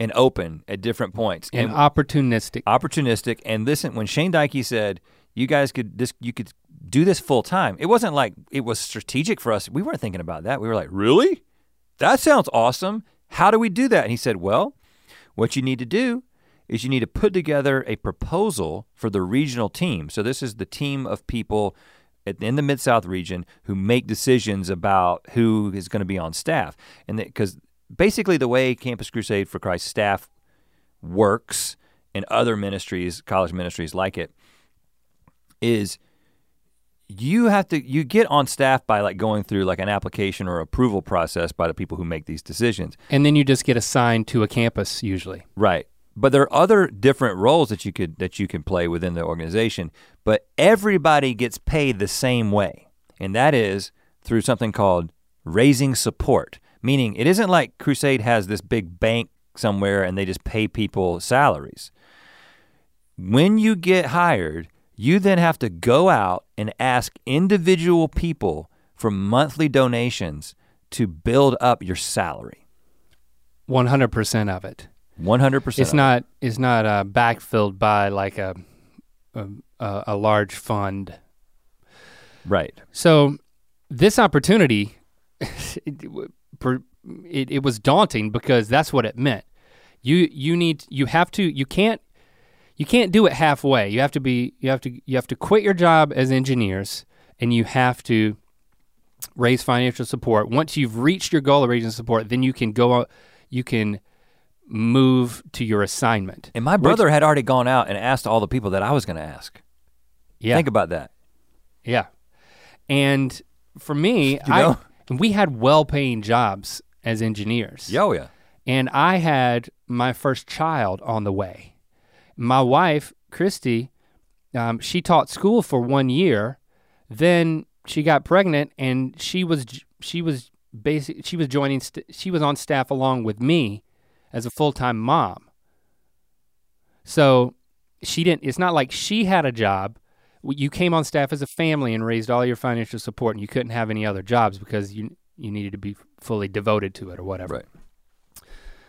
and open at different points And opportunistic. opportunistic and listen when Shane Dykey said you guys could this you could do this full time. It wasn't like it was strategic for us. We weren't thinking about that. We were like really? That sounds awesome. How do we do that? And he said well what you need to do is you need to put together a proposal for the regional team. So this is the team of people in the Mid South region who make decisions about who is going to be on staff. And because basically the way Campus Crusade for Christ staff works and other ministries, college ministries like it, is you have to you get on staff by like going through like an application or approval process by the people who make these decisions. and then you just get assigned to a campus usually. Right. But there are other different roles that you could that you can play within the organization, but everybody gets paid the same way. And that is through something called raising support. Meaning it isn't like Crusade has this big bank somewhere and they just pay people salaries. When you get hired, you then have to go out and ask individual people for monthly donations to build up your salary. 100% of it. 100%. It's not it's not uh, backfilled by like a, a a a large fund. right. So this opportunity, it, it, it was daunting because that's what it meant. You you need you have to you can't you can't do it halfway. You have to be you have to you have to quit your job as engineers and you have to raise financial support. Once you've reached your goal of raising support, then you can go out you can move to your assignment. And my brother had already gone out and asked all the people that I was going to ask. Yeah. Think about that. Yeah. And for me, You know? I we had well-paying jobs as engineers. Yo, oh yeah. And I had my first child on the way. My wife, Christy, um, she taught school for one year. Then she got pregnant, and she was she was basic. She was joining. St- she was on staff along with me as a full time mom. So she didn't. It's not like she had a job. You came on staff as a family and raised all your financial support, and you couldn't have any other jobs because you you needed to be fully devoted to it or whatever. Right.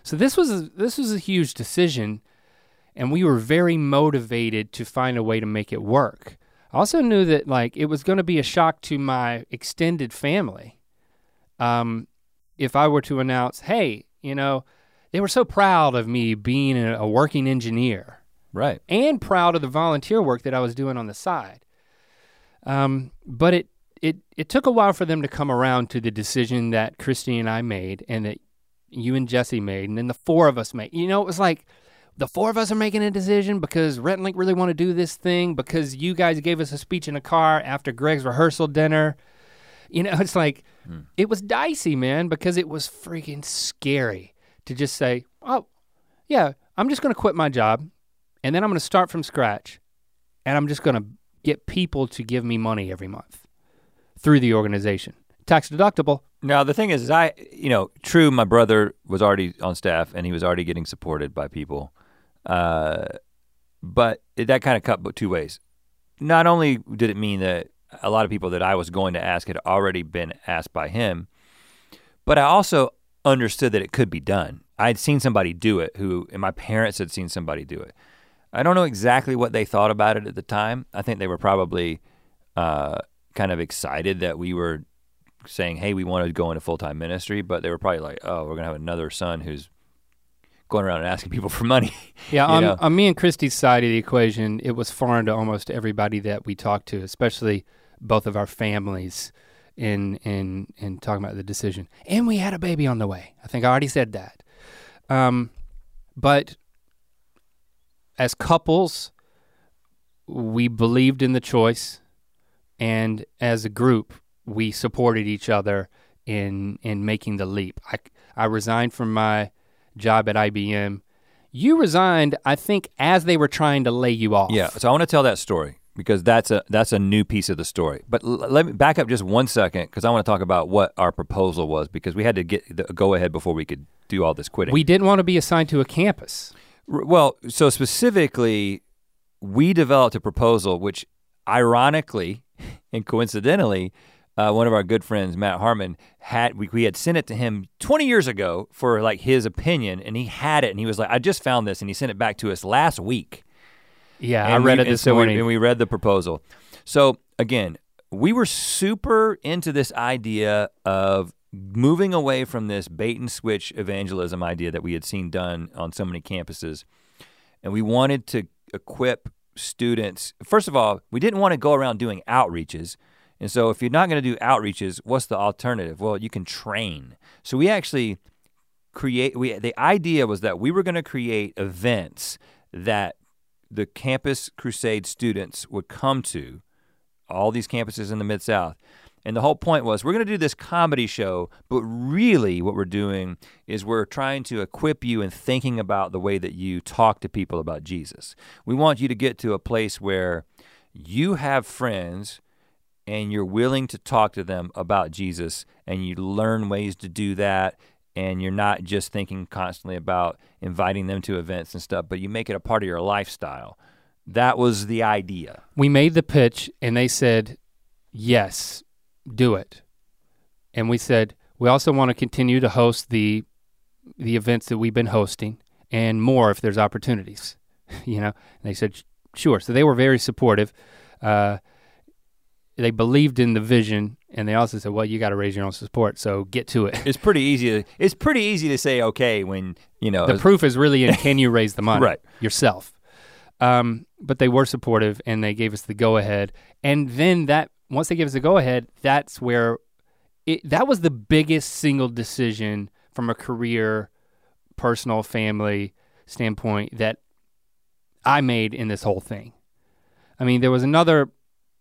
So this was a, this was a huge decision, and we were very motivated to find a way to make it work. I also knew that like it was going to be a shock to my extended family, um, if I were to announce, "Hey, you know, they were so proud of me being a, working engineer." Right. and proud of the volunteer work that I was doing on the side. Um, but it it it took a while for them to come around to the decision that Christy and I made, and that you and Jessie made, and then the four of us made. You know, it was like the four of us are making a decision because Rhett and Link really want to do this thing because you guys gave us a speech in a car after Greg's rehearsal dinner. You know, it's like hmm. it was dicey, man, because it was freaking scary to just say, "Oh, yeah, I'm just going to quit my job and then I'm going to start from scratch and I'm just going to get people to give me money every month. through the organization. Tax deductible. Now the thing is, is I, you know, true. My brother was already on staff, and he was already getting supported by people. Uh, but it, that kind of cut two ways. Not only did it mean that a lot of people that I was going to ask had already been asked by him, but I also understood that it could be done. I had seen somebody do it who, and my parents had seen somebody do it. I don't know exactly what they thought about it at the time. I think they were probably uh, kind of excited that we were saying, hey, we want to go into full time ministry, but they were probably like, oh, we're going to have another son who's going around and asking people for money. Yeah, on, on, me and Christy's side of the equation, it was foreign to almost everybody that we talked to, especially both of our families in in in talking about the decision. And we had a baby on the way. I think I already said that. Um, but as couples, we believed in the choice, and as a group, we supported each other in in making the leap. I I resigned from my job at IBM. You resigned, I think, as they were trying to lay you off. Yeah. So I want to tell that story because that's a that's a new piece of the story. But l- let me back up just one second because I want to talk about what our proposal was because we had to get the go ahead before we could do all this quitting. We didn't want to be assigned to a campus. R- well, so specifically, we developed a proposal which, ironically and coincidentally, uh, one of our good friends, Matt Harmon, had we, we had sent it to him 20 years ago for like his opinion, and he had it, and he was like, "I just found this," and he sent it back to us last week. Yeah, and I read we, it this so morning, we, and we read the proposal. So again, we were super into this idea of moving away from this bait and switch evangelism idea that we had seen done on so many campuses, and we wanted to equip students. First of all, we didn't want to go around doing outreaches and so if you're not going to do outreaches, what's the alternative? Well, you can train. So we actually create we the idea was that we were going to create events that the campus crusade students would come to all these campuses in the mid south and the whole point was we're going to do this comedy show but really what we're doing is we're trying to equip you in thinking about the way that you talk to people about jesus we want you to get to a place where you have friends and you're willing to talk to them about Jesus and you learn ways to do that and you're not just thinking constantly about inviting them to events and stuff, but you make it a part of your lifestyle. That was the idea. We made the pitch and they said, yes, do it. And we said, we also want to continue to host the the events that we've been hosting and more if there's opportunities. you know, and they said, sure. So they were very supportive. Uh, they believed in the vision and they also said, well, you got to raise your own support, so get to it. It's pretty easy. To, it's pretty easy to say okay when you know the proof is really in can you raise the money right. yourself. Um, but they were supportive and they gave us the go ahead. And then that once they gave us the go ahead, that's where it that was the biggest single decision from a career, personal, family standpoint that I made in this whole thing. I mean, there was another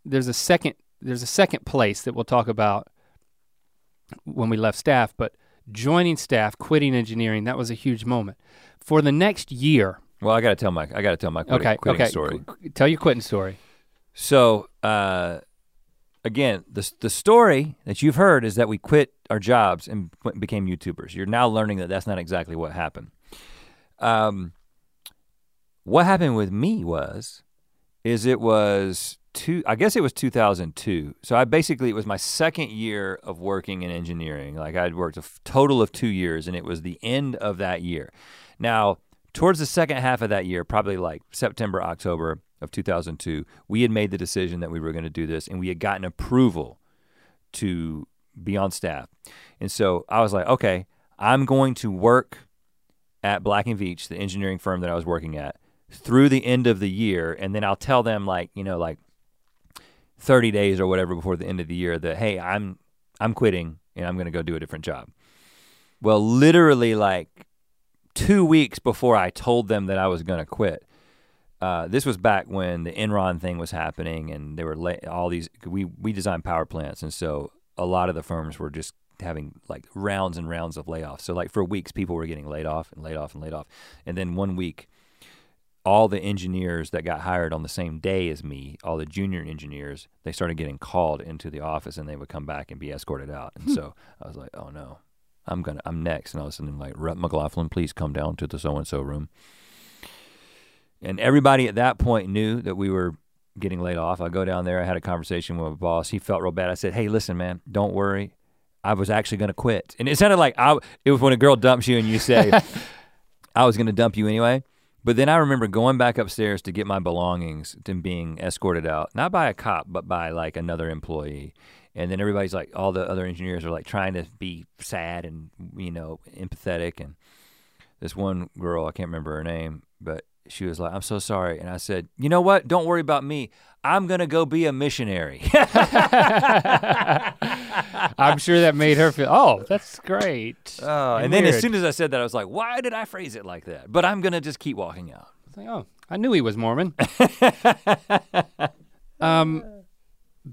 there's a second there's a second place that we'll talk about when we left staff, but joining staff, quitting engineering, that was a huge moment. For the next year. Well, I got to tell my I got to tell my quitting, okay, quitting okay. story. Qu- tell your quitting story. So, uh, again, the the story that you've heard is that we quit our jobs and became YouTubers. You're now learning that that's not exactly what happened. Um, what happened with me was, is it was two, I guess it was 2002. So I basically, it was my second year of working in engineering. Like I'd worked a f- total of two years and it was the end of that year. Now, towards the second half of that year, probably like September, October of 2002, we had made the decision that we were going to do this and we had gotten approval to be on staff. And so I was like, okay, I'm going to work at Black and Veatch, the engineering firm that I was working at, through the end of the year. And then I'll tell them like, you know, like 30 days or whatever before the end of the year that hey, I'm I'm quitting and I'm going to go do a different job. Well, literally like 2 weeks before I told them that I was going to quit. Uh, this was back when the Enron thing was happening, and there were all these. We we designed power plants, and so a lot of the firms were just having like rounds and rounds of layoffs. So like for weeks, people were getting laid off and laid off and laid off, and then one week, all the engineers that got hired on the same day as me, all the junior engineers, they started getting called into the office and they would come back and be escorted out. And hmm. so I was like, oh no, I'm gonna, I'm next. And all of a sudden, like, Rhett McLaughlin, please come down to the so and so room. And everybody at that point knew that we were getting laid off. I go down there, I had a conversation with my boss. He felt real bad. I said, hey, listen, man, don't worry. I was actually gonna quit. And it sounded like I, it was when a girl dumps you and you say, I was gonna dump you anyway. But then I remember going back upstairs to get my belongings and being escorted out, not by a cop, but by like another employee. And then everybody's like, all the other engineers are like trying to be sad and, you know, empathetic. And this one girl, I can't remember her name, but she was like, I'm so sorry. And I said, you know what? Don't worry about me. I'm gonna go be a missionary. I'm sure that made her feel, oh, that's great. Oh, and, then as soon as I said that, I was like, why did I phrase it like that? But I'm gonna just keep walking out. It's like, oh, I knew he was Mormon. um,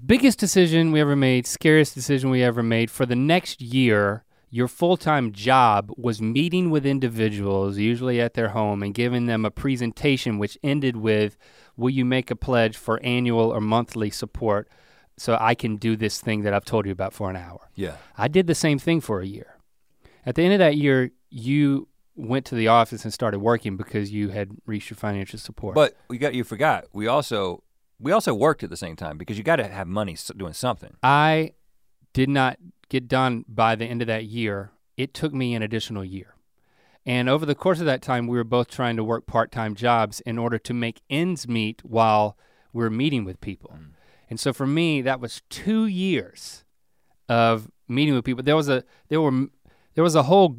biggest decision we ever made, scariest decision we ever made for the next year. Your full time job was meeting with individuals, usually at their home, and giving them a presentation which ended with, Will you make a pledge for annual or monthly support so I can do this thing that I've told you about for an hour? Yeah. I did the same thing for a year. At the end of that year, you went to the office and started working because you had reached your financial support. But we got you forgot. We also we also worked at the same time because you got to have money doing something. I did not get done by the end of that year. It took me an additional year. And over the course of that time, we were both trying to work part time jobs in order to make ends meet while we were meeting with people. Mm. And so for me, that was two years of meeting with people. There was a there were there was a whole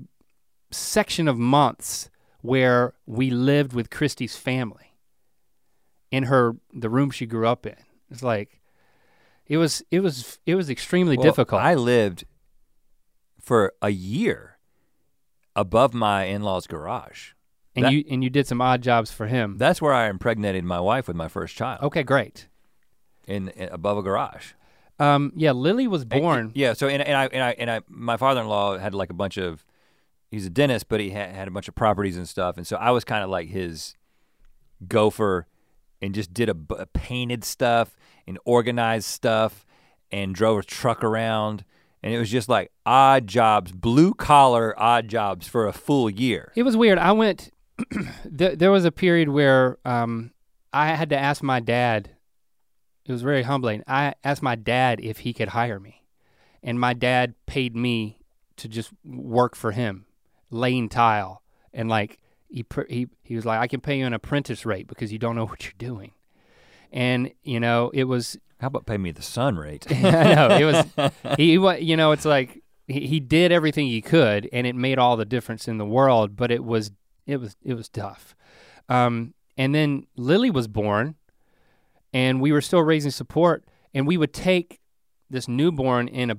section of months where we lived with Christy's family in her the room she grew up in. It's like it was it was it was extremely Well, difficult. I lived for a year above my in-laws' garage. and that- you and you did some odd jobs for him. That's where I impregnated my wife with my first child. okay, great. In, in above a garage. Um, yeah, Lily was And- born. yeah. So and, and I and I and I my father-in-law had like a bunch of. He's a dentist, but he had, had a bunch of properties and stuff, and so I was kind of like his gopher, and just did a, bu- painted stuff and organized stuff, and drove a truck around, and it was just like odd jobs, blue collar odd jobs for a full year. It was weird. I went. there, there was a period where um, I had to ask my dad. It was very humbling. I asked my dad if he could hire me, and my dad paid me to just work for him, laying tile, and like he pr- he he was like, I can pay you an apprentice rate because you don't know what you're doing, and you know it was How about pay me the sun rate? I know it was he, you know it's like he, he did everything he could and it made all the difference in the world but it was it was it was tough um, and then Lily was born and we were still raising support and we would take this newborn in a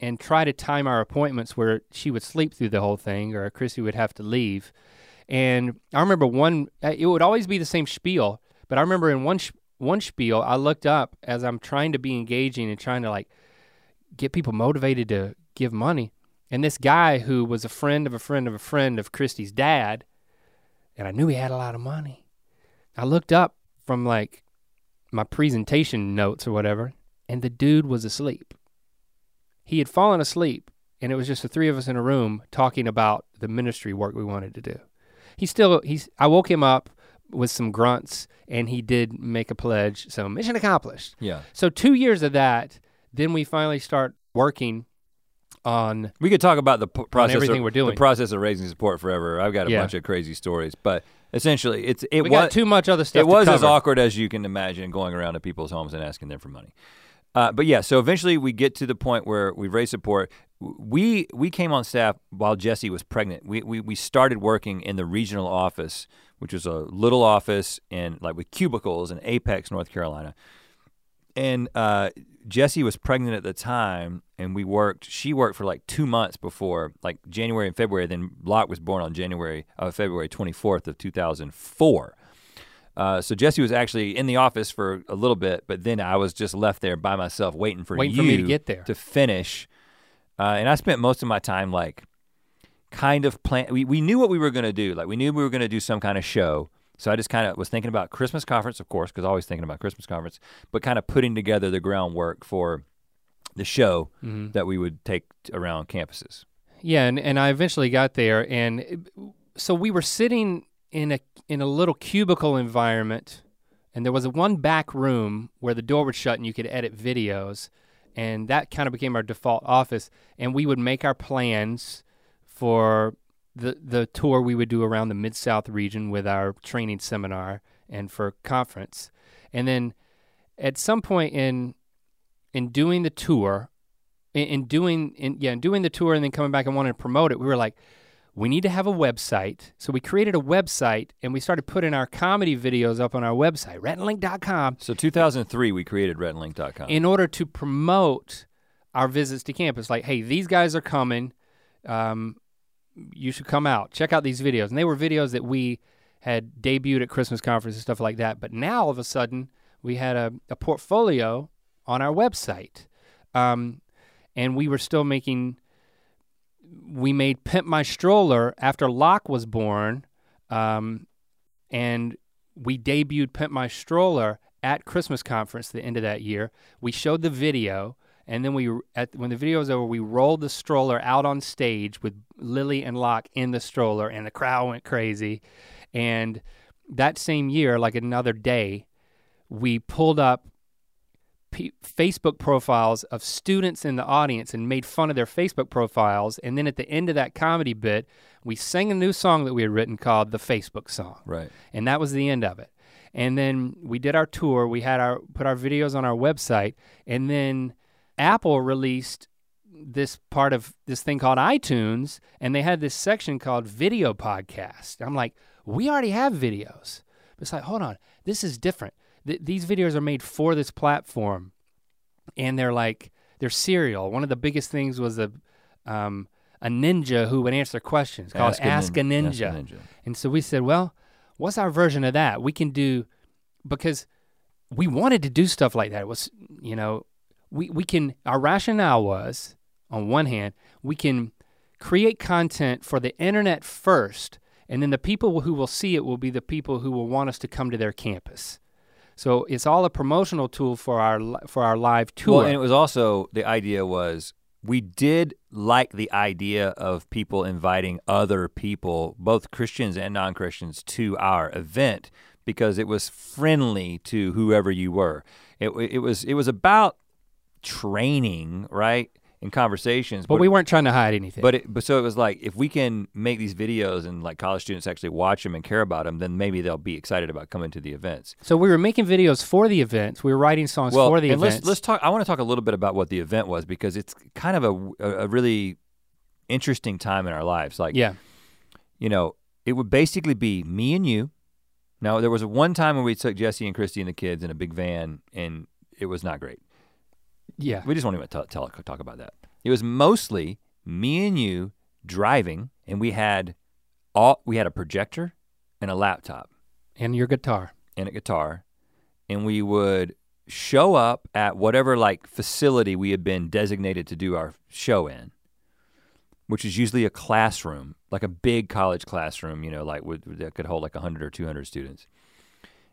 and try to time our appointments where she would sleep through the whole thing or Chrissy would have to leave and I remember one it would always be the same spiel but I remember in one one spiel I looked up as I'm trying to be engaging and trying to like get people motivated to give money. And this guy who was a friend of a friend of a friend of Christy's dad, and I knew he had a lot of money. I looked up from like my presentation notes or whatever, and the dude was asleep. He had fallen asleep, and it was just the three of us in a room talking about the ministry work we wanted to do. He still he's I woke him up with some grunts and he did make a pledge. So mission accomplished. yeah. So two years of that, then we finally start working on We could talk about the p- process everything of, we're doing. The process of raising support forever. I've got a Yeah. bunch of crazy stories, but essentially, it's it we was got too much other stuff. it was as awkward as you can imagine going around to people's homes and asking them for money. Uh, but yeah, so eventually we get to the point where we've raised support. We we came on staff while Jessie was pregnant. We we we started working in the regional office, which was a little office in like with cubicles in Apex, North Carolina. And uh, Jessie was pregnant at the time, and we worked. She worked for like two months before, like January and February. Then Locke was born on January, uh, February twenty fourth of two thousand four. Uh, so Jessie was actually in the office for a little bit, but then I was just left there by myself, waiting for Waiting you for me to get there. to finish. Uh, and I spent most of my time like kind of plan. We we knew what we were gonna do. Like we knew we were gonna do some kind of show So I just kind of was thinking about Christmas conference, of course, because always thinking about Christmas conference, but kind of putting together the groundwork for the show Mhm. that we would take around campuses. Yeah, and, and I eventually got there, and it- so we were sitting in a in a little cubicle environment, and there was a one back room where the door was shut and you could edit videos, and that kind of became our default office. And we would make our plans for the the tour we would do around the Mid South region with our training seminar and for conference, and then at some point in in doing the tour, in, in doing in yeah in doing the tour and then coming back and wanting to promote it, we were like, we need to have a website. So we created a website and we started putting our comedy videos up on our website, rhettandlink.com, So 2003, we created rhettandlink.com. in order to promote our visits to campus. Like, hey, these guys are coming. Um, you should come out. Check out these videos. And they were videos that we had debuted at Christmas conferences, and stuff like that. But now all of a sudden, we had a, a portfolio on our website. Um, and we were still making, we made Pimp My Stroller after Locke was born. Um, and we debuted Pimp My Stroller at Christmas conference the end of that year. We showed the video, and then we at when the video was over, we rolled the stroller out on stage with Lily and Locke in the stroller, and the crowd went crazy. And that same year, like another day, we pulled up P- Facebook profiles of students in the audience and made fun of their Facebook profiles. And then at the end of that comedy bit, we sang a new song that we had written called the Facebook song right. and that was the end of it. And then we did our tour. We had our put our videos on our website, and then Apple released this part of this thing called iTunes, and they had this section called Video Podcast. I'm like, we already have videos. But it's like, hold on, this is different. Th- these videos are made for this platform, and they're like they're serial. One of the biggest things was a um, a ninja who would answer questions called Ask a, Nin- Ninja. Ask a Ninja. And so we said, well, what's our version of that? We can do because we wanted to do stuff like that. It was, you know, we, we can our rationale was on one hand, we can create content for the internet first, and then the people who will see it will be the people who will want us to come to their campus. So it's all a promotional tool for our for our live tour. Well, and it was also the idea was we did like the idea of people inviting other people, both Christians and non-Christians, to our event because it was friendly to whoever you were. It, it was it was about training, right, in conversations. but we weren't trying to hide anything. But it, but so it was like if we can make these videos and like college students actually watch them and care about them, then maybe they'll be excited about coming to the events. so we were making videos for the events. We were writing songs well, for the and events. let's let's talk. I want to talk a little bit about what the event was because it's kind of a a, a really interesting time in our lives. Like yeah. you know, it would basically be me and you. Now there was a one time when we took Jessie and Christy and the kids in a big van, and it was not great. Yeah. We just won't even tell talk about that. It was mostly me and you driving, and we had all we had a projector and a laptop And your guitar. and a guitar, and we would show up at whatever like facility we had been designated to do our show in, which is usually a classroom, like a big college classroom, you know, like with, that could hold like 100 or 200 students.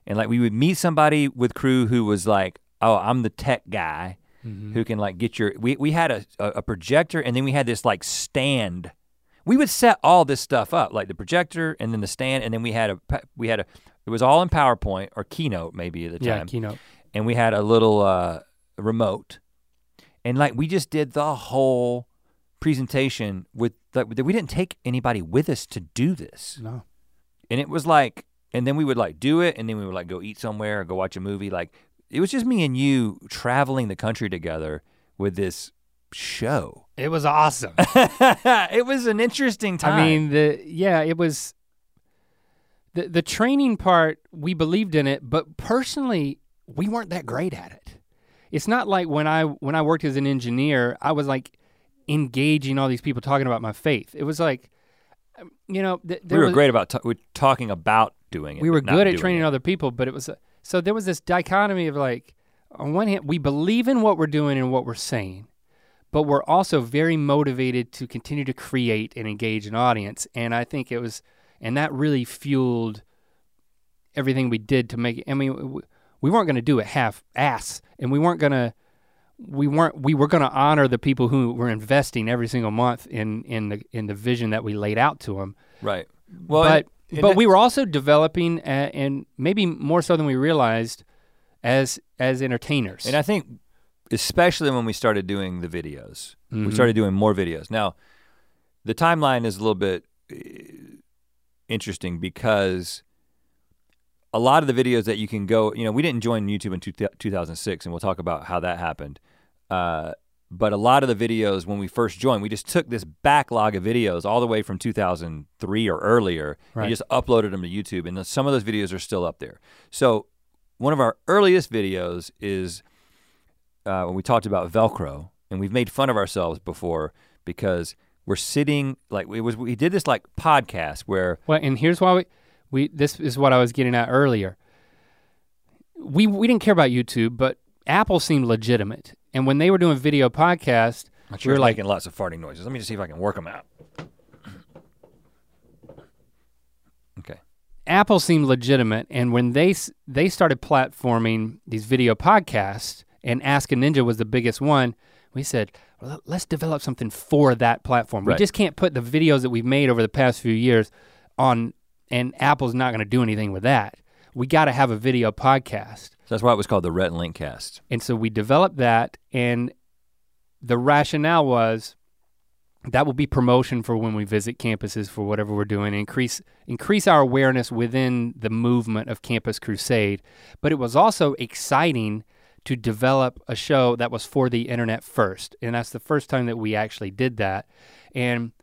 And like we would meet somebody with Cru who was like, "Oh, I'm the tech guy." Who can like get your we, we had a, a, projector and then we had this like stand we would set all this stuff up like the projector and then the stand and then we had a we had a it was all in powerpoint or keynote maybe at the time. Yeah, keynote. and we had a little uh remote and like we just did the whole presentation with like we didn't take anybody with us to do this No. and it was like and then we would like do it and then we would like go eat somewhere or go watch a movie like it was just me and you traveling the country together with this show It was awesome. it was an interesting time I mean, the yeah, it was the the training part. We believed in it, but personally, we weren't that great at it. It's not like when I when I worked as an engineer, I was like engaging all these people talking about my faith. It was like, um, you know, th- we were was- great about ta- we- talking about doing it we were good at training it. other people, but it was so there was this dichotomy of like, on one hand, we believe in what we're doing and what we're saying, but we're also very motivated to continue to create and engage an audience. And I think it was, and that really fueled everything we did to make it. I mean, we weren't going to do it half ass, and we weren't going to. We weren't. We were going to honor the people who were investing every single month in in the in the vision that we laid out to them. Right. Well, but but that- we were also developing, uh, and maybe more so than we realized, as as entertainers. And I think, especially when we started doing the videos, we Mhm. started doing more videos. Now, the timeline is a little bit uh, interesting because a lot of the videos that you can go, you know, we didn't join YouTube in two, 2006, and we'll talk about how that happened. Uh, but a lot of the videos when we first joined, we just took this backlog of videos all the way from 2003 or earlier Right. and just uploaded them to YouTube. And some of those videos are still up there. So one of our earliest videos is uh, when we talked about Velcro, and we've made fun of ourselves before because we're sitting like it was. We did this like podcast where Well, and here's why we, we this is what I was getting at earlier. We we didn't care about YouTube, but Apple seemed legitimate. And when they were doing video podcast, we we were like, making lots of farting noises. Let me just see if I can work them out. Okay. Apple seemed legitimate. And when they they started platforming these video podcasts, and Ask a Ninja was the biggest one, we said, well, let's develop something for that platform. We just can't put the videos that we've made over the past few years on, and Apple's not going to do anything with that. We got to have a video podcast. That's why it was called the Rhett and Link Cast. And so we developed that, and the rationale was that will be promotion for when we visit campuses for whatever we're doing, increase increase our awareness within the movement of Campus Crusade. But it was also exciting to develop a show that was for the internet first, and that's the first time that we actually did that. And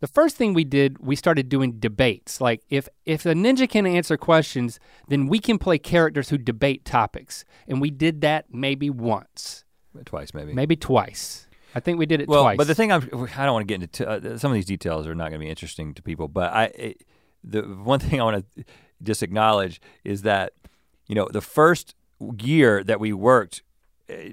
the first thing we did, we started doing debates. Like if if a ninja can answer questions, then we can play characters who debate topics. And we did that maybe once, Twice, maybe. maybe twice. I think we did it well, twice. but the thing I'm, I don't want to get into uh, some of these details are not going to be interesting to people. But I, it, the one thing I want to just acknowledge is that you know the first year that we worked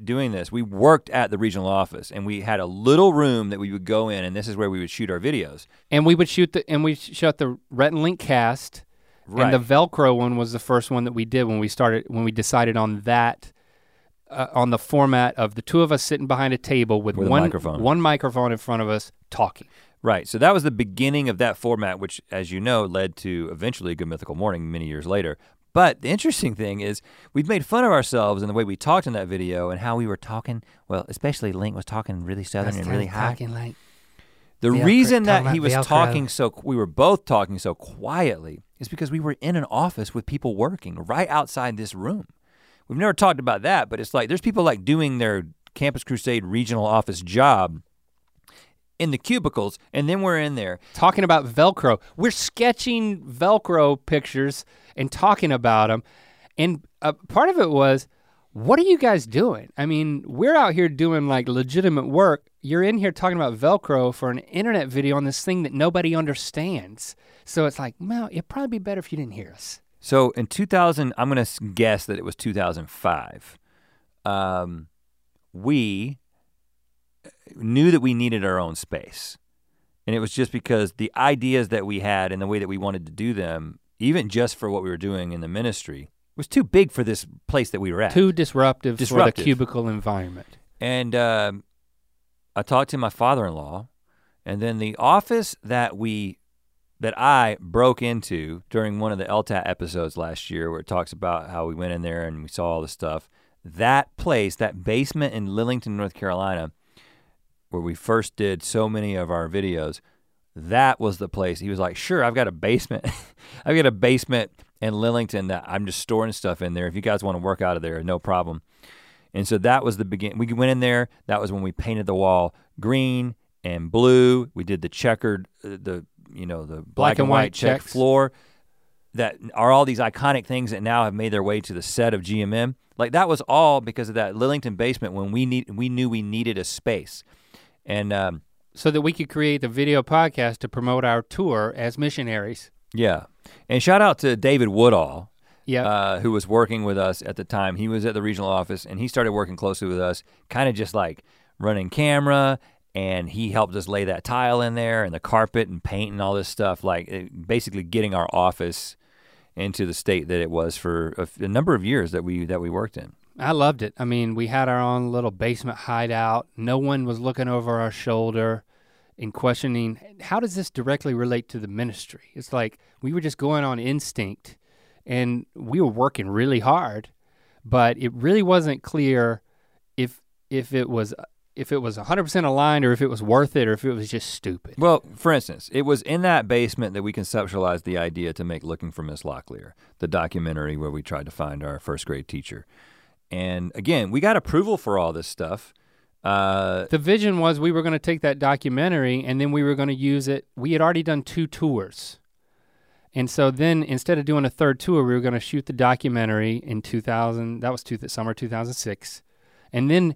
doing this, we worked at the regional office, and we had a little room that we would go in, and this is where we would shoot our videos. and we would shoot the and we shot the Rhett and Link cast. And the Velcro one was the first one that we did when we started when we decided on that uh, on the format of the two of us sitting behind a table with, With one microphone. one microphone in front of us talking. Right. So that was the beginning of that format, which, as you know, led to eventually Good Mythical Morning many years later. But the interesting thing is, we've made fun of ourselves in the way we talked in that video and how we were talking. Well, especially Link was talking really southern and really high. Talking like The reason that he was talking so, we were both talking so quietly, is because we were in an office with people working right outside this room. We've never talked about that, but it's like there's people like doing their Campus Crusade regional office job in the cubicles, and then we're in there talking about Velcro. We're sketching Velcro pictures and talking about them. And uh, part of it was, what are you guys doing? I mean, we're out here doing like legitimate work. You're in here talking about Velcro for an internet video on this thing that nobody understands. So it's like, well, it'd probably be better if you didn't hear us. So in 2000, I'm going to guess that it was 2005. Um, we knew that we needed our own space. And it was just because the ideas that we had and the way that we wanted to do them, even just for what we were doing in the ministry, was too big for this place that we were at. Too disruptive, for Disruptive. the cubicle environment. And um, I talked to my father-in-law, and then the office that we that I broke into during one of the LTAT episodes last year, where it talks about how we went in there and we saw all the stuff. That place, that basement in Lillington, North Carolina, where we first did so many of our videos, that was the place. He was like, "Sure, I've got a basement. I've got a basement in Lillington that I'm just storing stuff in there. If you guys want to work out of there, no problem." And so that was the beginning. We went in there. That was when we painted the wall green and blue. We did the checkered, uh, the you know the black, and white check checks. floor. That are all these iconic things that now have made their way to the set of GMM. Like that was all because of that Lillington basement when we need we knew we needed a space, and um, So that we could create the video podcast to promote our tour as missionaries. yeah. And shout out to David Woodall, Yeah. uh, who was working with us at the time. He was at the regional office and he started working closely with us, kind of just like running camera. And he helped us lay that tile in there and the carpet and paint and all this stuff, like it- basically getting our office into the state that it was for a, f- a number of years that we that we worked in. I loved it. I mean, we had our own little basement hideout. No one was looking over our shoulder and questioning how does this directly relate to the ministry? It's like we were just going on instinct and we were working really hard, but it really wasn't clear if if it was if it was 100% aligned or if it was worth it or if it was just stupid. Well, for instance, it was in that basement that we conceptualized the idea to make Looking for Miss Locklear, the documentary where we tried to find our first grade teacher. And again, we got approval for all this stuff. Uh, The vision was we were going to take that documentary and then we were going to use it. We had already done two tours. And so then instead of doing a third tour, we were going to shoot the documentary in 2000. That was two, summer 2006. And then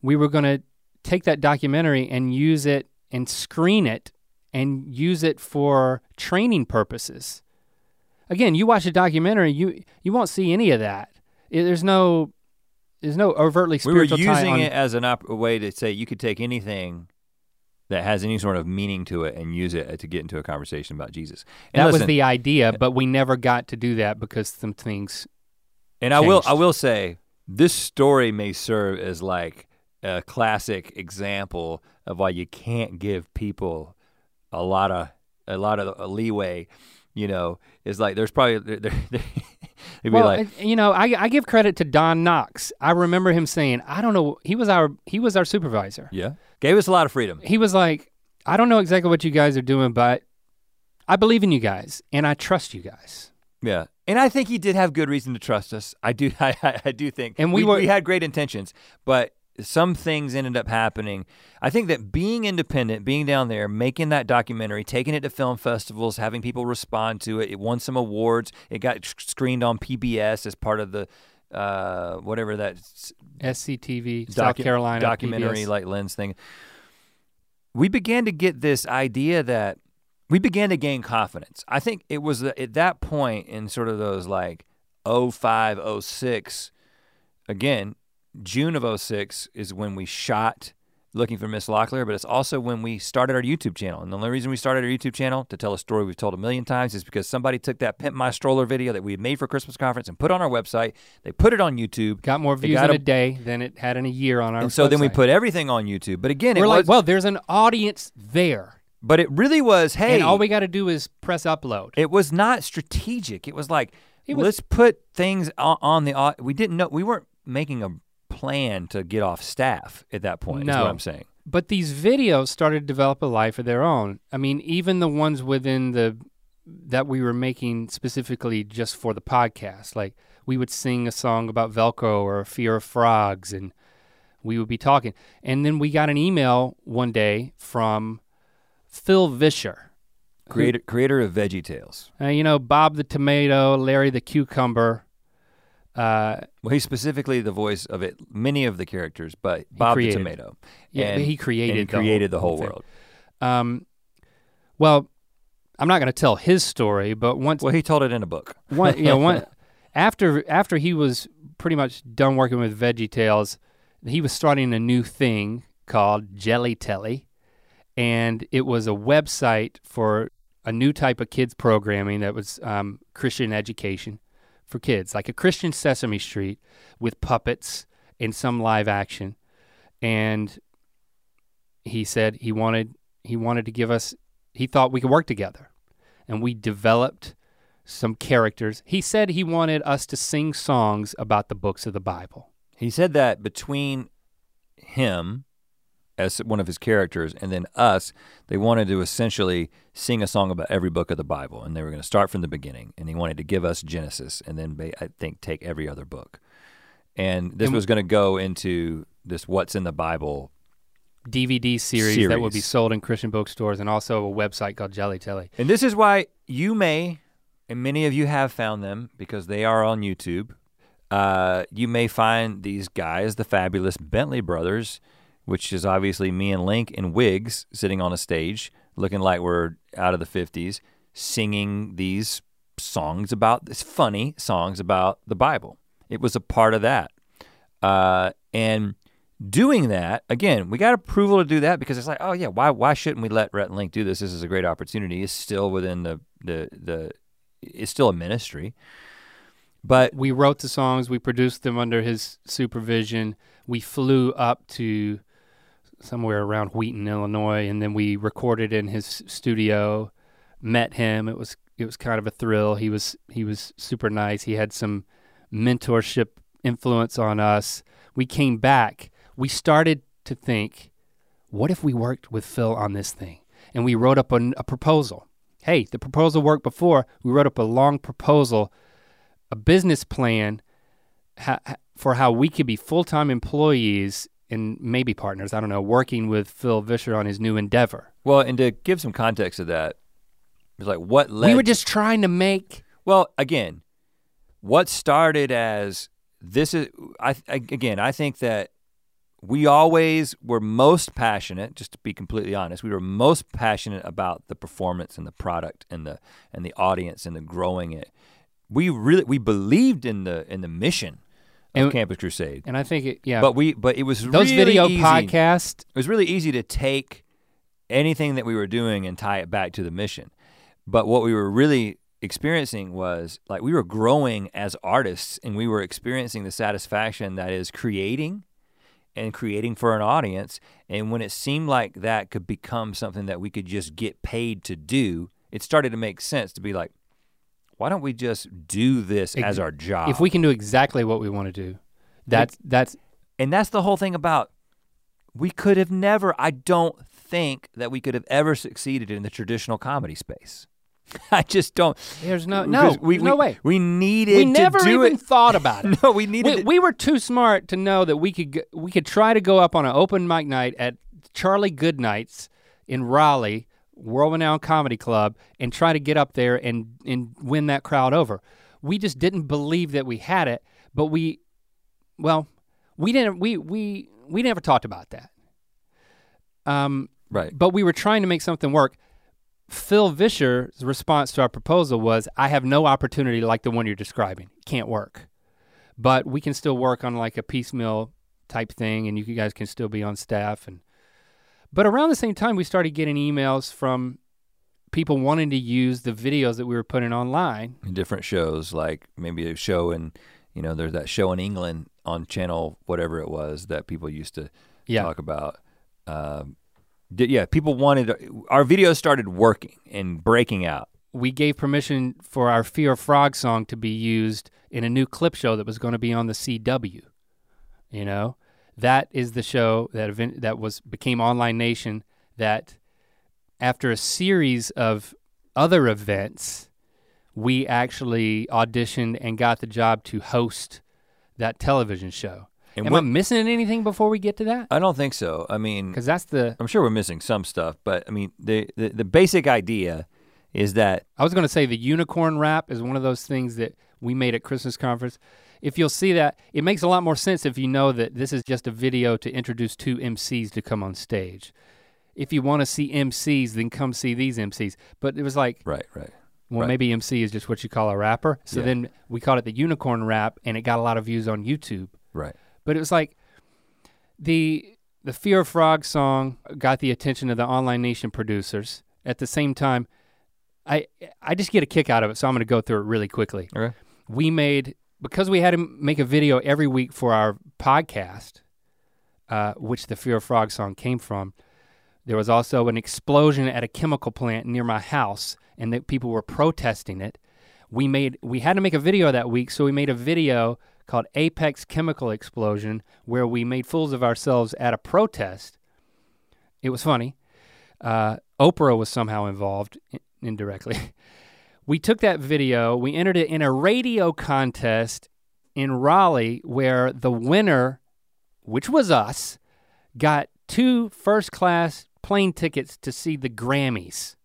we were going to take that documentary and use it and screen it and use it for training purposes. Again, you watch a documentary, you you won't see any of that. There's no there's no overtly spiritual. we were using it as an op- a way to say you could take anything that has any sort of meaning to it and use it uh, to get into a conversation about Jesus. And That was the idea, uh, but we never got to do that because some things. And I will I will say this story may serve as like a classic example of why you can't give people a lot of a lot of leeway. You know, is like there's probably there, there, be Well, like, you know, I, I give credit to Don Knox. I remember him saying, "I don't know." He was our he was our supervisor. yeah, gave us a lot of freedom. He was like, "I don't know exactly what you guys are doing, but I believe in you guys and I trust you guys." Yeah, and I think he did have good reason to trust us. I do, I, I, I do think, And we we, were- we had great intentions, but some things ended up happening. I think that being independent, being down there, making that documentary, taking it to film festivals, having people respond to it, it won some awards. It got screened on PBS as part of the uh, whatever that SCTV, South Carolina documentary PBS. like lens thing. We began to get this idea that we began to gain confidence. I think it was at that point in sort of those like 05, 06, again, June of 06 is when we shot looking for Miss Locklear, but it's also when we started our YouTube channel. And the only reason we started our YouTube channel to tell a story we've told a million times is because somebody took that Pimp My Stroller video that we had made for Christmas conference and put on our website. They put it on YouTube. got more They views got in a- a day than it had in a year on our. and so then we website. put everything on YouTube. But again, We're was, like, well, there's an audience there, but it really was, hey, and all we got to do is press upload. it was not strategic. It was like, It was- let's put things on, on the, au- we didn't know, we weren't making a plan to get off staff at that point, is No. what I'm saying. But these videos started to develop a life of their own. I mean, even the ones within the that we were making specifically just for the podcast, like we would sing a song about Velcro or fear of frogs, and we would be talking. And then we got an email one day from Phil Vischer, Creator, creator of Veggie Tales. uh, you know, Bob the tomato, Larry the cucumber. Uh, Well, he's specifically the voice of it, many of the characters, but Bob the. Tomato. yeah, And- he created he the whole- created the whole world. Um, well, I'm not going to tell his story, but once Well, he told it in a book. one, you know, one after after he was pretty much done working with Veggie Tales, he was starting a new thing called Jelly Telly, and it was a website for a new type of kids programming that was um, Christian education for kids, like a Christian Sesame Street with puppets and some live action, and he said he wanted he wanted to give us he thought we could work together, and we developed some characters. He said he wanted us to sing songs about the books of the Bible. He said that between him as one of his characters and then us, they wanted to essentially sing a song about every book of the Bible. And they were going to start from the beginning. And he wanted to give us Genesis and then, I think, take every other book. And this And- was going to go into this What's in the Bible. DVD series, that would be sold in Christian bookstores and also a website called Jelly Telly. And this is why you may, and many of you have found them because they are on YouTube. Uh, you may find these guys, the fabulous Bentley brothers, which is obviously me and Link in wigs sitting on a stage looking like we're out of the 50s, singing these songs about this funny songs about the Bible. It was a part of that. Uh, and doing that, again, we got approval to do that because it's like, oh yeah, why why shouldn't we let Rhett and Link do this? This is a great opportunity. It's still within the the the it's still a ministry. But we wrote the songs, we produced them under his supervision. We flew up to somewhere around Wheaton, Illinois, and then we recorded in his studio. Met him. It was it was kind of a thrill. He was he was super nice. He had some mentorship influence on us. We came back. We started to think, what if we worked with Phil on this thing? And we wrote up a, a proposal. Hey, the proposal worked before. We wrote up a long proposal, a business plan ha, for how we could be full-time employees and maybe partners, I don't know, working with Phil Vischer on his new endeavor. well, and to give some context to that, it's like what led we were just trying to make Well, again, what started as this is I I- again, I think that we always were most passionate, just to be completely honest, we were most passionate about the performance and the product and the and the audience and the growing it. We really we believed in the in the mission And- Campus Crusade. and I think it yeah. But we but it was those really video easy. podcasts It was really easy to take anything that we were doing and tie it back to the mission. But what we were really experiencing was like we were growing as artists and we were experiencing the satisfaction that is creating and creating for an audience. And when it seemed like that could become something that we could just get paid to do, it started to make sense to be like, why don't we just do this as our job? if we can do exactly what we want to do that's that's And that's the whole thing about we could have never, I don't think that we could have ever succeeded in the traditional comedy space. I just don't. there's no no we, there's no way We needed we to never even it. thought about it No, we needed we, it. we were too smart to know that we could we could try to go up on an open mic night at Charlie Goodnight's in Raleigh, world renowned comedy club, and try to get up there and and win that crowd over. We just didn't believe that we had it, but we, well, we didn't. We we we never talked about that. Um, right. but we were trying to make something work. Phil Vischer's response to our proposal was, I have no opportunity like the one you're describing. Can't work. But we can still work on like a piecemeal type thing and you guys can still be on staff and but around the same time we started getting emails from people wanting to use the videos that we were putting online. Different shows, like maybe a show in, you know, there's that show in England on channel, whatever it was that people used to Yeah. talk about. Um, di- yeah, people wanted, our videos started working and breaking out. we gave permission for our Fear of Frog song to be used in a new clip show that was going to be on the CW. You know, that is the show that event that was became Online Nation. That after a series of other events, we actually auditioned and got the job to host that television show. And Am I missing anything before we get to that? I don't think so. I mean, Because that's the I'm sure we're missing some stuff, but I mean, the, the, the basic idea is that I was going to say the unicorn rap is one of those things that we made at Christmas conference. If you'll see that, it makes a lot more sense if you know that this is just a video to introduce two MCs to come on stage. If you want to see MCs, then come see these MCs. But it was like, right, right. well, Right. maybe MC is just what you call a rapper. So Yeah. then we called it the unicorn rap, and it got a lot of views on YouTube. Right. But it was like the the Fear of Frog song got the attention of the Online Nation producers. At the same time, I I just get a kick out of it, so I'm going to go through it really quickly. Okay. We made because we had to make a video every week for our podcast, uh, which the Fear of Frog song came from. There was also an explosion at a chemical plant near my house, and that people were protesting it. We made we had to make a video that week, so we made a video called Apex Chemical Explosion, where we made fools of ourselves at a protest. It was funny. Uh, Oprah was somehow involved i- indirectly. we took that video, we entered it in a radio contest in Raleigh, where the winner, which was us, got two first class plane tickets to see the Grammys.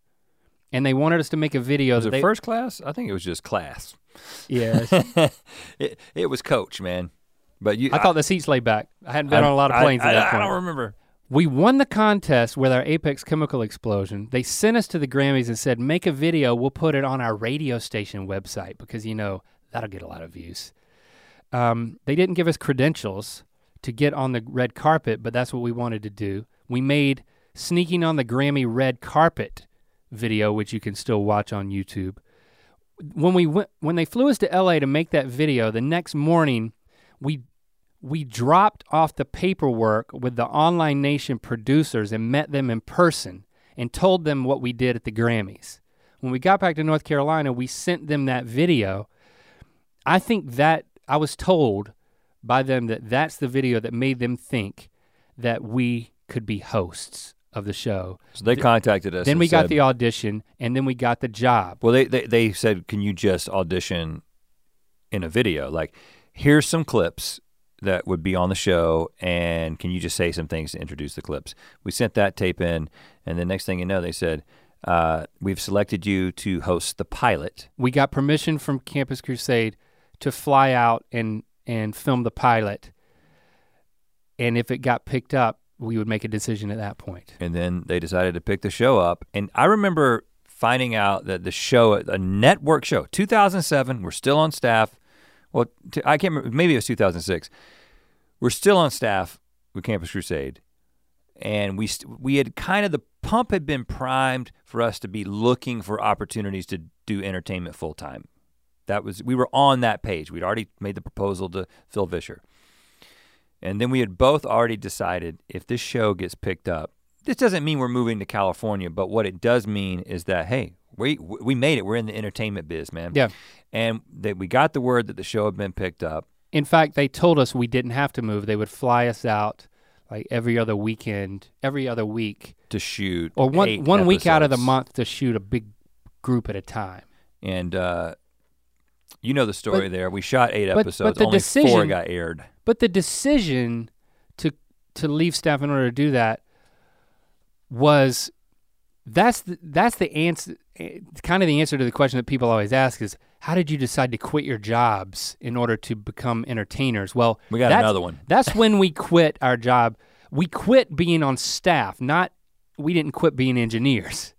And they wanted us to make a video. Was that it they, first class? I think it was just class. Yes. it, it was coach, man. But you I thought the seats lay back. I hadn't been on a lot of planes I, at that I, point. I don't remember. We won the contest with our Apex Chemical Explosion. They sent us to the Grammys and said, make a video, we'll put it on our radio station website because, you know, that'll get a lot of views. Um, they didn't give us credentials to get on the red carpet, but that's what we wanted to do. We made Sneaking on the Grammy Red Carpet video, which you can still watch on YouTube. when we went when they flew us to LA to make that video, the next morning we we dropped off the paperwork with the Online Nation producers and met them in person and told them what we did at the Grammys. When we got back to North Carolina, we sent them that video. I think that I was told by them that that's the video that made them think that we could be hosts of the show. So they contacted us. Then we got the audition and then we got the job. Well, they, they they said, can you just audition in a video? Like, here's some clips that would be on the show, and can you just say some things to introduce the clips? We sent that tape in, and the next thing you know, they said, uh, we've selected you to host the pilot. We got permission from Campus Crusade to fly out and and film the pilot. And if it got picked up, we would make a decision at that point. And then they decided to pick the show up. And I remember finding out that the show, a network show, 2007, we're still on staff. Well, I can't remember, maybe it was 2006. We're still on staff with Campus Crusade. And we, st- we had kind of, the pump had been primed for us to be looking for opportunities to do entertainment full time. That was, we were on that page. We'd already made the proposal to Phil Vischer. And then we had both already decided if this show gets picked up, this doesn't mean we're moving to California, but what it does mean is that hey, we we made it. We're in the entertainment biz, man. Yeah. And that we got the word that the show had been picked up. In fact, they told us we didn't have to move. They would fly us out like every other weekend, every other week, to shoot or one one week out of the month to shoot a big group at a time. And uh, you know the story But- there. We shot eight but- but the Only four decision- got aired. But the decision to to leave staff in order to do that was that's the, that's the answer kind of the answer to the question that people always ask is how did you decide to quit your jobs in order to become entertainers? Well, We got that's- another one. That's when we quit our job. We quit being on staff, not we didn't quit being engineers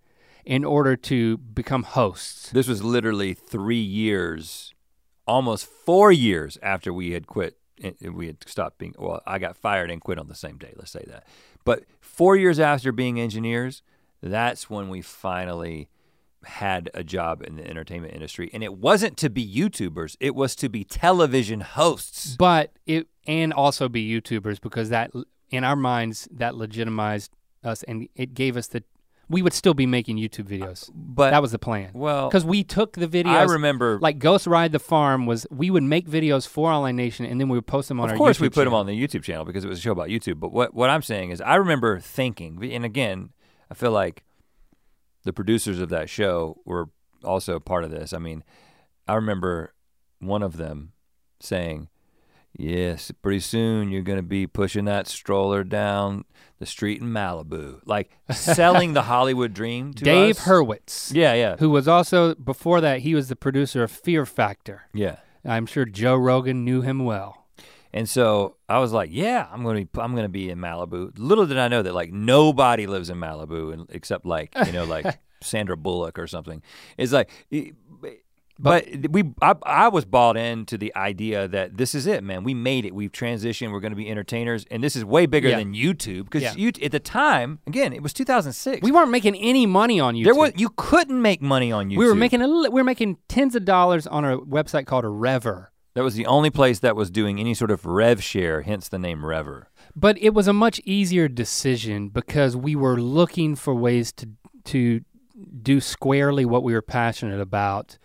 in order to become hosts. This was literally three years, almost four years after we had quit. We had stopped being. Well, I got fired and quit on the same day. Let's say that. But four years after being engineers, that's when we finally had a job in the entertainment industry, and it wasn't to be YouTubers. It was to be television hosts. But it and also be YouTubers because that in our minds that legitimized us and it gave us the we would still be making YouTube videos. But that was the plan. well, Because we took the videos. I remember. like Ghost Ride the Farm was we would make videos for Online Nation and then we would post them on our of course, YouTube we put them on the YouTube channel because it was a show about YouTube. But what what I'm saying is, I remember thinking, and again, I feel like the producers of that show were also part of this. I mean, I remember one of them saying, "Yes, pretty soon you're going to be pushing that stroller down the street in Malibu, like selling the Hollywood dream." To Dave us. Hurwitz, Yeah, yeah, who was also before that he was the producer of Fear Factor. yeah. I'm sure Joe Rogan knew him well. And so I was like, "Yeah, I'm gonna be, I'm gonna be in Malibu." Little did I know that like nobody lives in Malibu, and except like you know like Sandra Bullock or something. It's like, it- but we I, I was bought into the idea that this is it, man. We made it. We've transitioned. We're gonna be entertainers, and this is way bigger Yeah. than YouTube because Yeah. you at the time again it was 2006. We weren't making any money on YouTube. there was you couldn't make money on YouTube. we were making a we were making tens of dollars on a website called a Revver. That was the only place that was doing any sort of rev share, hence the name Revver. But it was a much easier decision because we were looking for ways to to do squarely what we were passionate about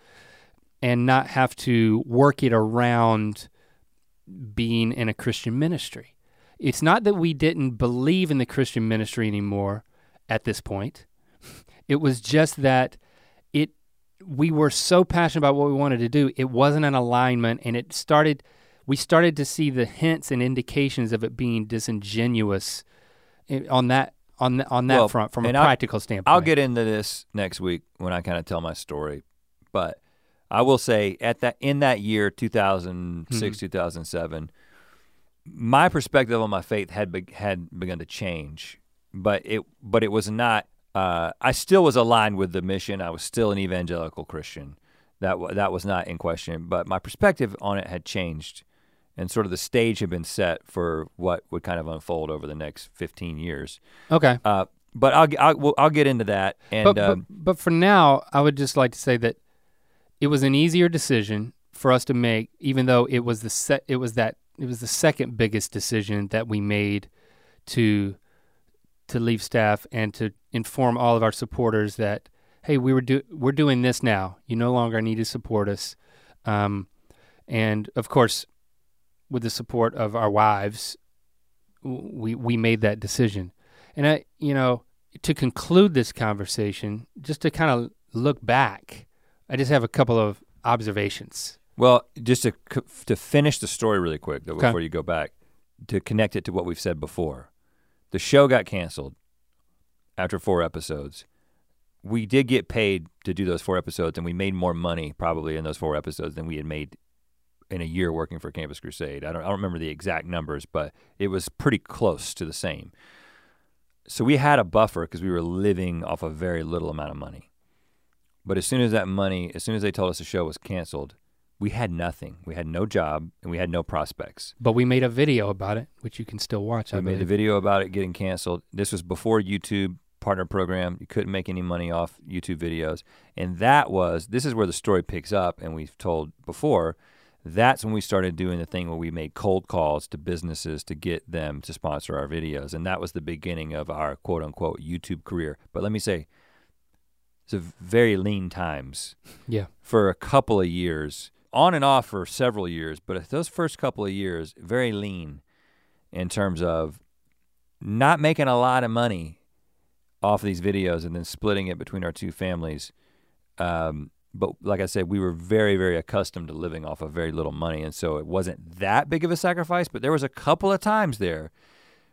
and not have to work it around being in a Christian ministry. It's not that we didn't believe in the Christian ministry anymore at this point. It was just that we were so passionate about what we wanted to do, it wasn't an alignment and it started we started to see the hints and indications of it being disingenuous on that on the, on that Well, front from a and I'll- practical standpoint. I'll get into this next week when I kind of tell my story, but I will say at that in that year 2006 Mm-hmm. 2007 my perspective on my faith had be, had begun to change but it but it was not uh, I still was aligned with the mission I was still an evangelical Christian that wa- that was not in question but my perspective on it had changed and sort of the stage had been set for what would kind of unfold over the next 15 years Okay. uh, but I'll, I'll, we'll- I'll get into that. And but, um, but but for now, I would just like to say that it was an easier decision for us to make, even though it was the se- it was that it was the second biggest decision that we made to to leave staff and to inform all of our supporters that hey, we were do we're doing this now. You no longer need to support us, um, and of course, with the support of our wives, we we made that decision. And I, you know, to conclude this conversation, just to kind of look back, I just have a couple of observations. Well, just to to finish the story really quick though, Okay. before you go back, to connect it to what we've said before, the show got canceled after four episodes. We did get paid to do those four episodes, and we made more money probably in those four episodes than we had made in a year working for Campus Crusade. I don't, I don't remember the exact numbers, but it was pretty close to the same. So we had a buffer because we were living off a very little amount of money. But as soon as that money, as soon as they told us the show was canceled, we had nothing. We had no job and we had no prospects. But we made a video about it, which you can still watch. I We made a video about it getting canceled. This was before YouTube partner program. You couldn't make any money off YouTube videos. And that was, this is where the story picks up, and we've told before, that's when we started doing the thing where we made cold calls to businesses to get them to sponsor our videos. And that was the beginning of our quote unquote YouTube career. But let me say, it's a very lean times Yeah. for a couple of years, on and off for several years, but those first couple of years, very lean in terms of not making a lot of money off these videos and then splitting it between our two families. Um, but like I said, we were very, very accustomed to living off of very little money. And so it wasn't that big of a sacrifice, but there was a couple of times there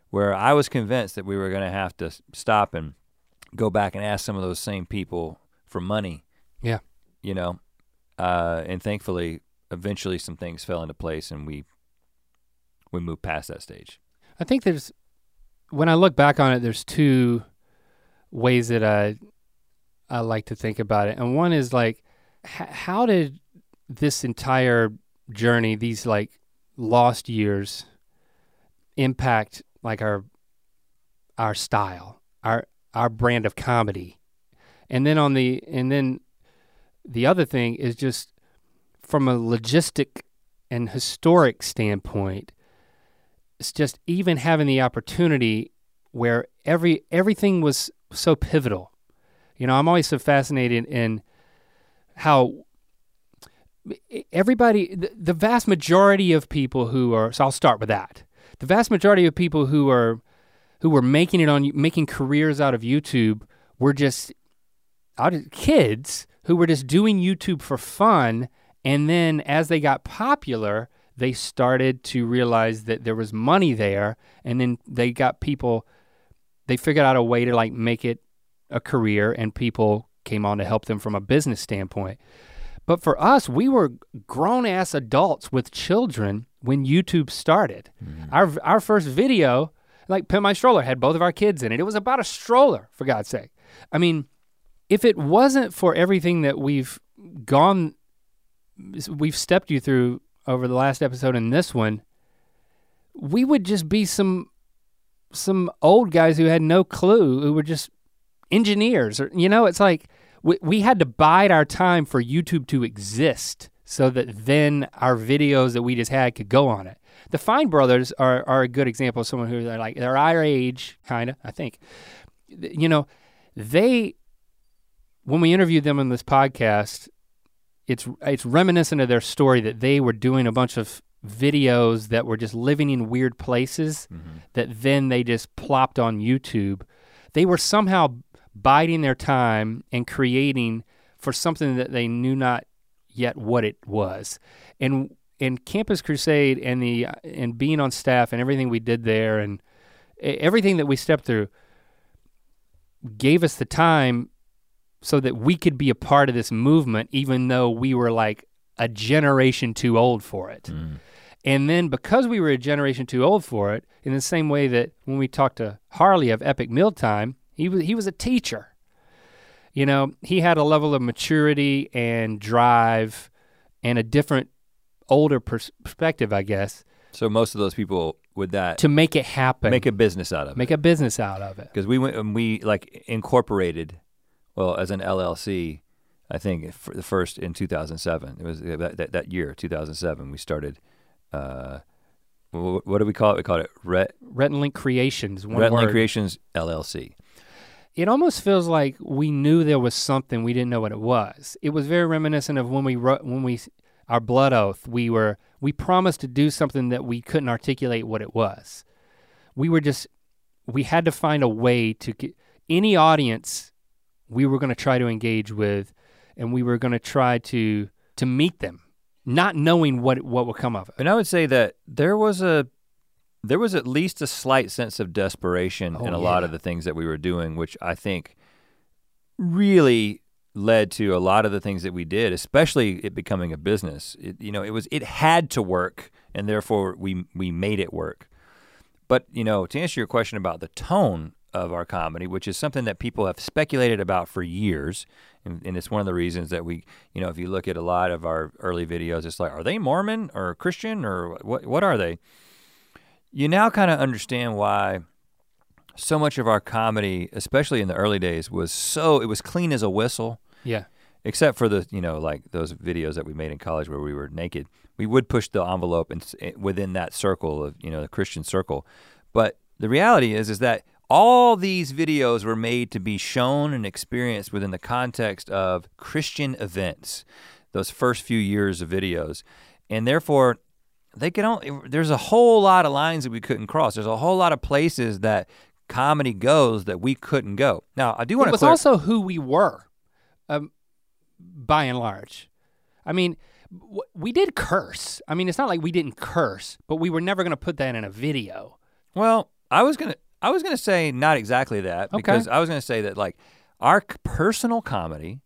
where I was convinced that we were going to have to stop and go back and ask some of those same people for money Yeah. you know uh, and thankfully eventually some things fell into place and we we moved past that stage. I think there's when I look back on it, there's two ways that I I like to think about it, and one is like, h- how did this entire journey, these like lost years, impact like our our style, our our brand of comedy, and then on the and then the other thing is just from a logistic and historic standpoint it's just even having the opportunity where every everything was so pivotal. You know, I'm always so fascinated in how everybody the, the vast majority of people who are so I'll start with that. The vast majority of people who are who were making it on making careers out of YouTube were just of kids who were just doing YouTube for fun and then as they got popular they started to realize that there was money there and then they got people they figured out a way to like make it a career and people came on to help them from a business standpoint. But for us we were grown ass adults with children when youtube started. Mm-hmm. Our our first video like pimp my stroller had both of our kids in it. It was about a stroller for god's sake. I mean if it wasn't for everything that we've gone we've stepped you through over the last episode and this one, we would just be some some old guys who had no clue, who were just engineers or you know, it's like we, we had to bide our time for YouTube to exist so that then our videos that we just had could go on it. The Fine Brothers are are a good example of someone who they're like they're our age, kind of, I think. You know, they when we interviewed them on this podcast, it's it's reminiscent of their story that they were doing a bunch of videos that were just living in weird places mm-hmm. that then they just plopped on YouTube. They were somehow biding their time and creating for something that they knew not yet what it was. And and Campus Crusade and the and being on staff and everything we did there and everything that we stepped through gave us the time so that we could be a part of this movement even though we were like a generation too old for it. Mm. And then because we were a generation too old for it, in the same way that when we talked to Harley of Epic Mealtime, he was he was a teacher. You know, he had a level of maturity and drive and a different older pers- perspective, I guess, so most of those people with that to make it happen. make a business out of make it Make a business out of it. because we went and we like incorporated well as an llc I think for the first in 2007. It was that, that, that year, 2007. We started. Uh, what, what do we call it? We called it Ret Rhett and Link Creations. One. Link Creations LLC. it almost feels like we knew there was something we didn't know what it was. It was very reminiscent of when we wrote when we our blood oath. We were we promised to do something that we couldn't articulate what it was. We were just we had to find a way to get any audience we were going to try to engage with, and we were going to try to to meet them, not knowing what what would come of it. And I would say that there was a there was at least a slight sense of desperation Oh, in a lot of the things that we were doing, which I think really led to a lot of the things that we did, especially it becoming a business. It, you know, it was it had to work, and therefore we we made it work. But you know, to answer your question about the tone of our comedy, which is something that people have speculated about for years, and, and it's one of the reasons that we, you know, if you look at a lot of our early videos, it's like, are they Mormon or Christian or what? What are they? You now kind of understand why so much of our comedy, especially in the early days, was so it was clean as a whistle Yeah, except for the you know like those videos that we made in college where we were naked we would push the envelope and eh, within that circle of you know the christian circle but the reality is is that all these videos were made to be shown and experienced within the context of christian events those first few years of videos and therefore they can only there's a whole lot of lines that we couldn't cross there's a whole lot of places that comedy goes that we couldn't go now i do want it to was clear also who we were, um, by and large. I mean, w- we did curse. I mean, it's not like we didn't curse, but we were never going to put that in a video. Well, I was gonna I was gonna say not exactly that Okay. because I was gonna say that like our personal comedy,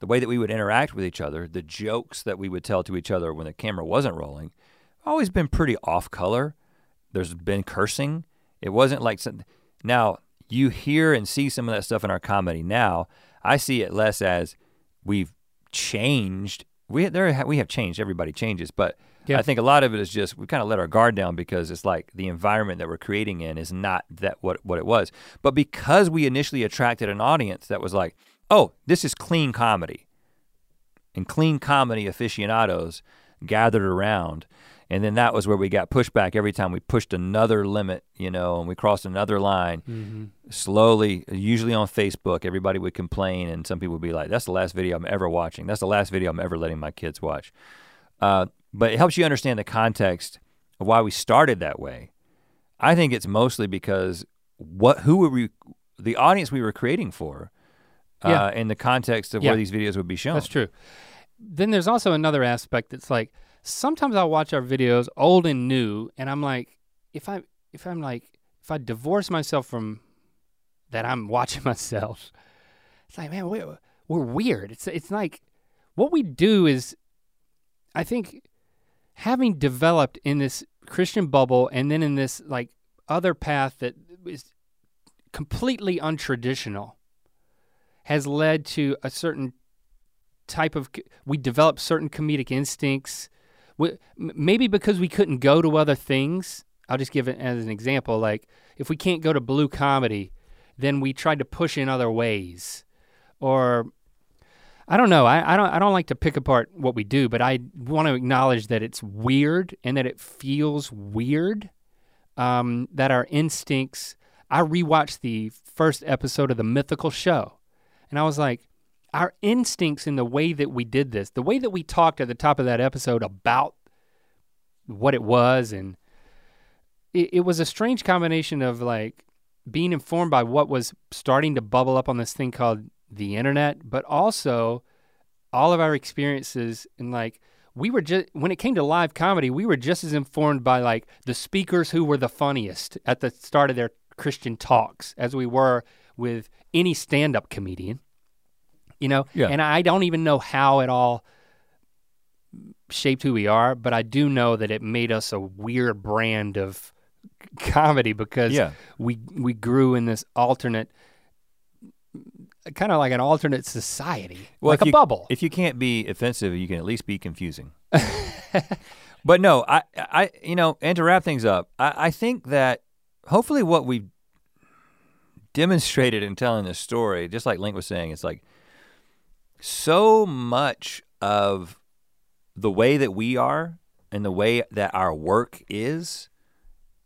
the way that we would interact with each other, the jokes that we would tell to each other when the camera wasn't rolling, always been pretty off color. There's been cursing. It wasn't like some, now you hear and see some of that stuff in our comedy now. I see it less as we've changed. We there we have changed. Everybody changes, but Yeah. I think a lot of it is just we kind of let our guard down because it's like the environment that we're creating in is not that what what it was. But because we initially attracted an audience that was like, "Oh, this is clean comedy." And clean comedy aficionados gathered around. And then that was where we got pushback every time we pushed another limit, you know, and we crossed another line. Slowly, usually on Facebook, everybody would complain, and some people would be like, "That's the last video I'm ever watching. That's the last video I'm ever letting my kids watch." Uh, but it helps you understand the context of why we started that way. I think it's mostly because what who were we, the audience we were creating for, Yeah. uh, in the context of Yeah. where these videos would be shown. That's true. Then there's also another aspect that's like sometimes I'll watch our videos, old and new, and I'm like, if I if I'm like if I divorce myself from that I'm watching myself, it's like man, we're, we're weird. It's it's like what we do is, I think, having developed in this Christian bubble and then in this like other path that is completely untraditional has led to a certain type of we develop certain comedic instincts we, maybe because we couldn't go to other things i'll just give it as an example like if we can't go to blue comedy then we tried to push in other ways. Or i don't know I, I don't i don't like to pick apart what we do but i want to acknowledge that it's weird and that it feels weird um, that our instincts i rewatched the first episode of the mythical show and i was like our instincts in the way that we did this, the way that we talked at the top of that episode about what it was, and it, it was a strange combination of like being informed by what was starting to bubble up on this thing called the internet, but also all of our experiences and like we were just when it came to live comedy, we were just as informed by like the speakers who were the funniest at the start of their Christian talks as we were with any stand-up comedian you know Yeah. and i don't even know how it all shaped who we are but i do know that it made us a weird brand of comedy because Yeah. we we grew in this alternate kind of like an alternate society like a you, bubble If you can't be offensive, you can at least be confusing. but no, I, I, you know, and to wrap things up, I, I think that hopefully what we've demonstrated in telling this story, just like Link was saying, it's like so much of the way that we are and the way that our work is,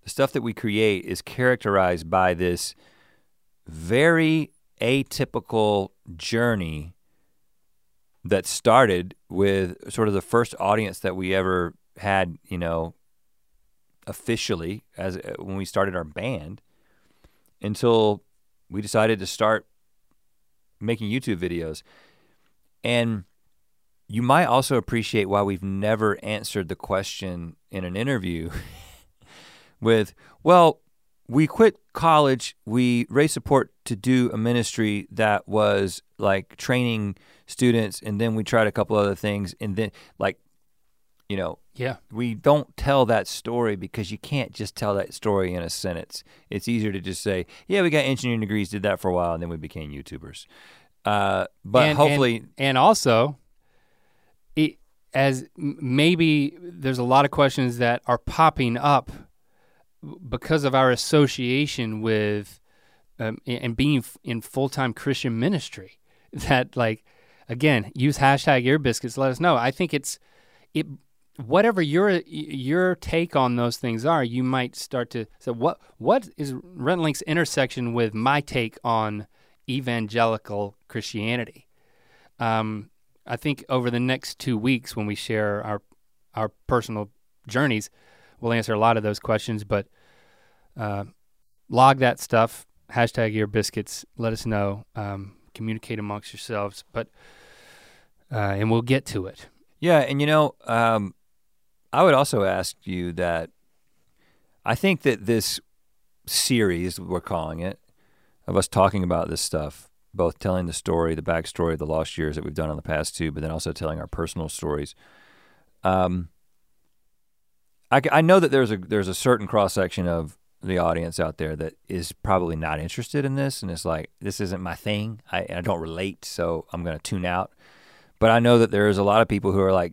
the stuff that we create is characterized by this very atypical journey that started with sort of the first audience that we ever had, you know, officially as uh, when we started our band until we decided to start making YouTube videos. And you might also appreciate why we've never answered the question in an interview with, well, we quit college, we raised support to do a ministry that was like training students, and then we tried a couple other things, and then like, you know, Yeah. we don't tell that story because you can't just tell that story in a sentence. It's easier to just say, yeah, we got engineering degrees, did that for a while, and then we became YouTubers. Uh, but And- hopefully, and, and also, it, as maybe there's a lot of questions that are popping up because of our association with um, and being in full time Christian ministry. That like, again, use hashtag ear biscuits. Let us know. I think it's it. Whatever your your take on those things are, you might start to say, what what is Rhett and Link's intersection with my take on evangelical Christianity? Um, I think over the next two weeks, when we share our our personal journeys, we'll answer a lot of those questions. But uh, log that stuff. Hashtag ear biscuits. Let us know. Um, communicate amongst yourselves. But uh, and we'll get to it. Yeah, and you know, um, I would also ask you that I think that this series, we're calling it, of us talking about this stuff, both telling the story, the backstory of the lost years that we've done in the past two, but then also telling our personal stories. Um, I, I know that there's a there's a certain cross section of the audience out there that is probably not interested in this, and it's like this isn't my thing. I, I don't relate, so I'm going to tune out. But I know that there's a lot of people who are like,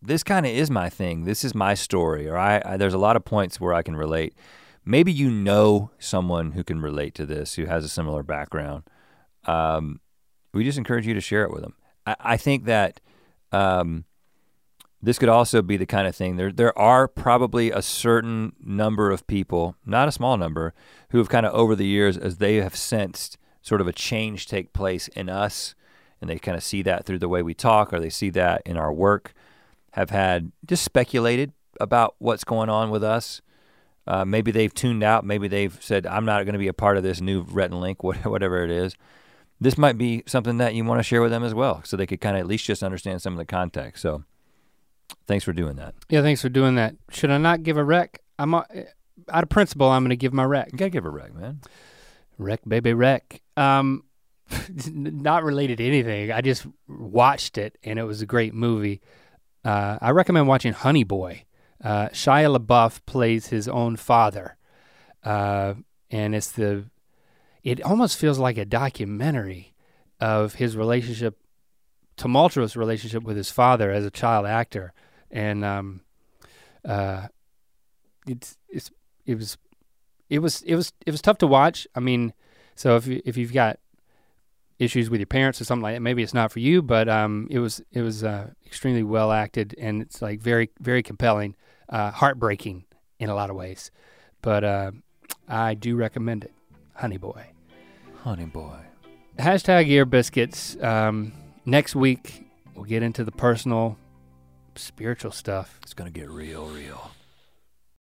this kind of is my thing. This is my story. Or I, I there's a lot of points where I can relate. Maybe you know someone who can relate to this, who has a similar background. Um, we just encourage you to share it with them. I, I think that um, this could also be the kind of thing. There, there are probably a certain number of people, not a small number, who have kind of over the years, as they have sensed sort of a change take place in us, and they kind of see that through the way we talk, or they see that in our work, have had just speculated about what's going on with us. Uh, maybe they've tuned out. Maybe they've said, "I'm not going to be a part of this new Rhett and Link, whatever it is." This might be something that you want to share with them as well, so they could kind of at least just understand some of the context. So, thanks for doing that. Yeah, thanks for doing that. Should I not give a rec? I'm out of principle. I'm going to give my rec. You gotta give a rec, man. Wreck, baby, wreck. Um, not related to anything. I just watched it and it was a great movie. Uh, I recommend watching Honey Boy. Uh, Shia LaBeouf plays his own father, uh, and it's the. It almost feels like a documentary of his relationship, tumultuous relationship with his father as a child actor, and um, uh, it's it's it was it was it was it was tough to watch. I mean, so if you, if you've got issues with your parents or something like that, maybe it's not for you. But um, it was it was uh, extremely well acted and it's like very very compelling, uh, heartbreaking in a lot of ways. But uh, I do recommend it, Honey Boy. Honey boy. Hashtag ear biscuits. Um, next week we'll get into the personal, spiritual stuff. It's gonna get real, real.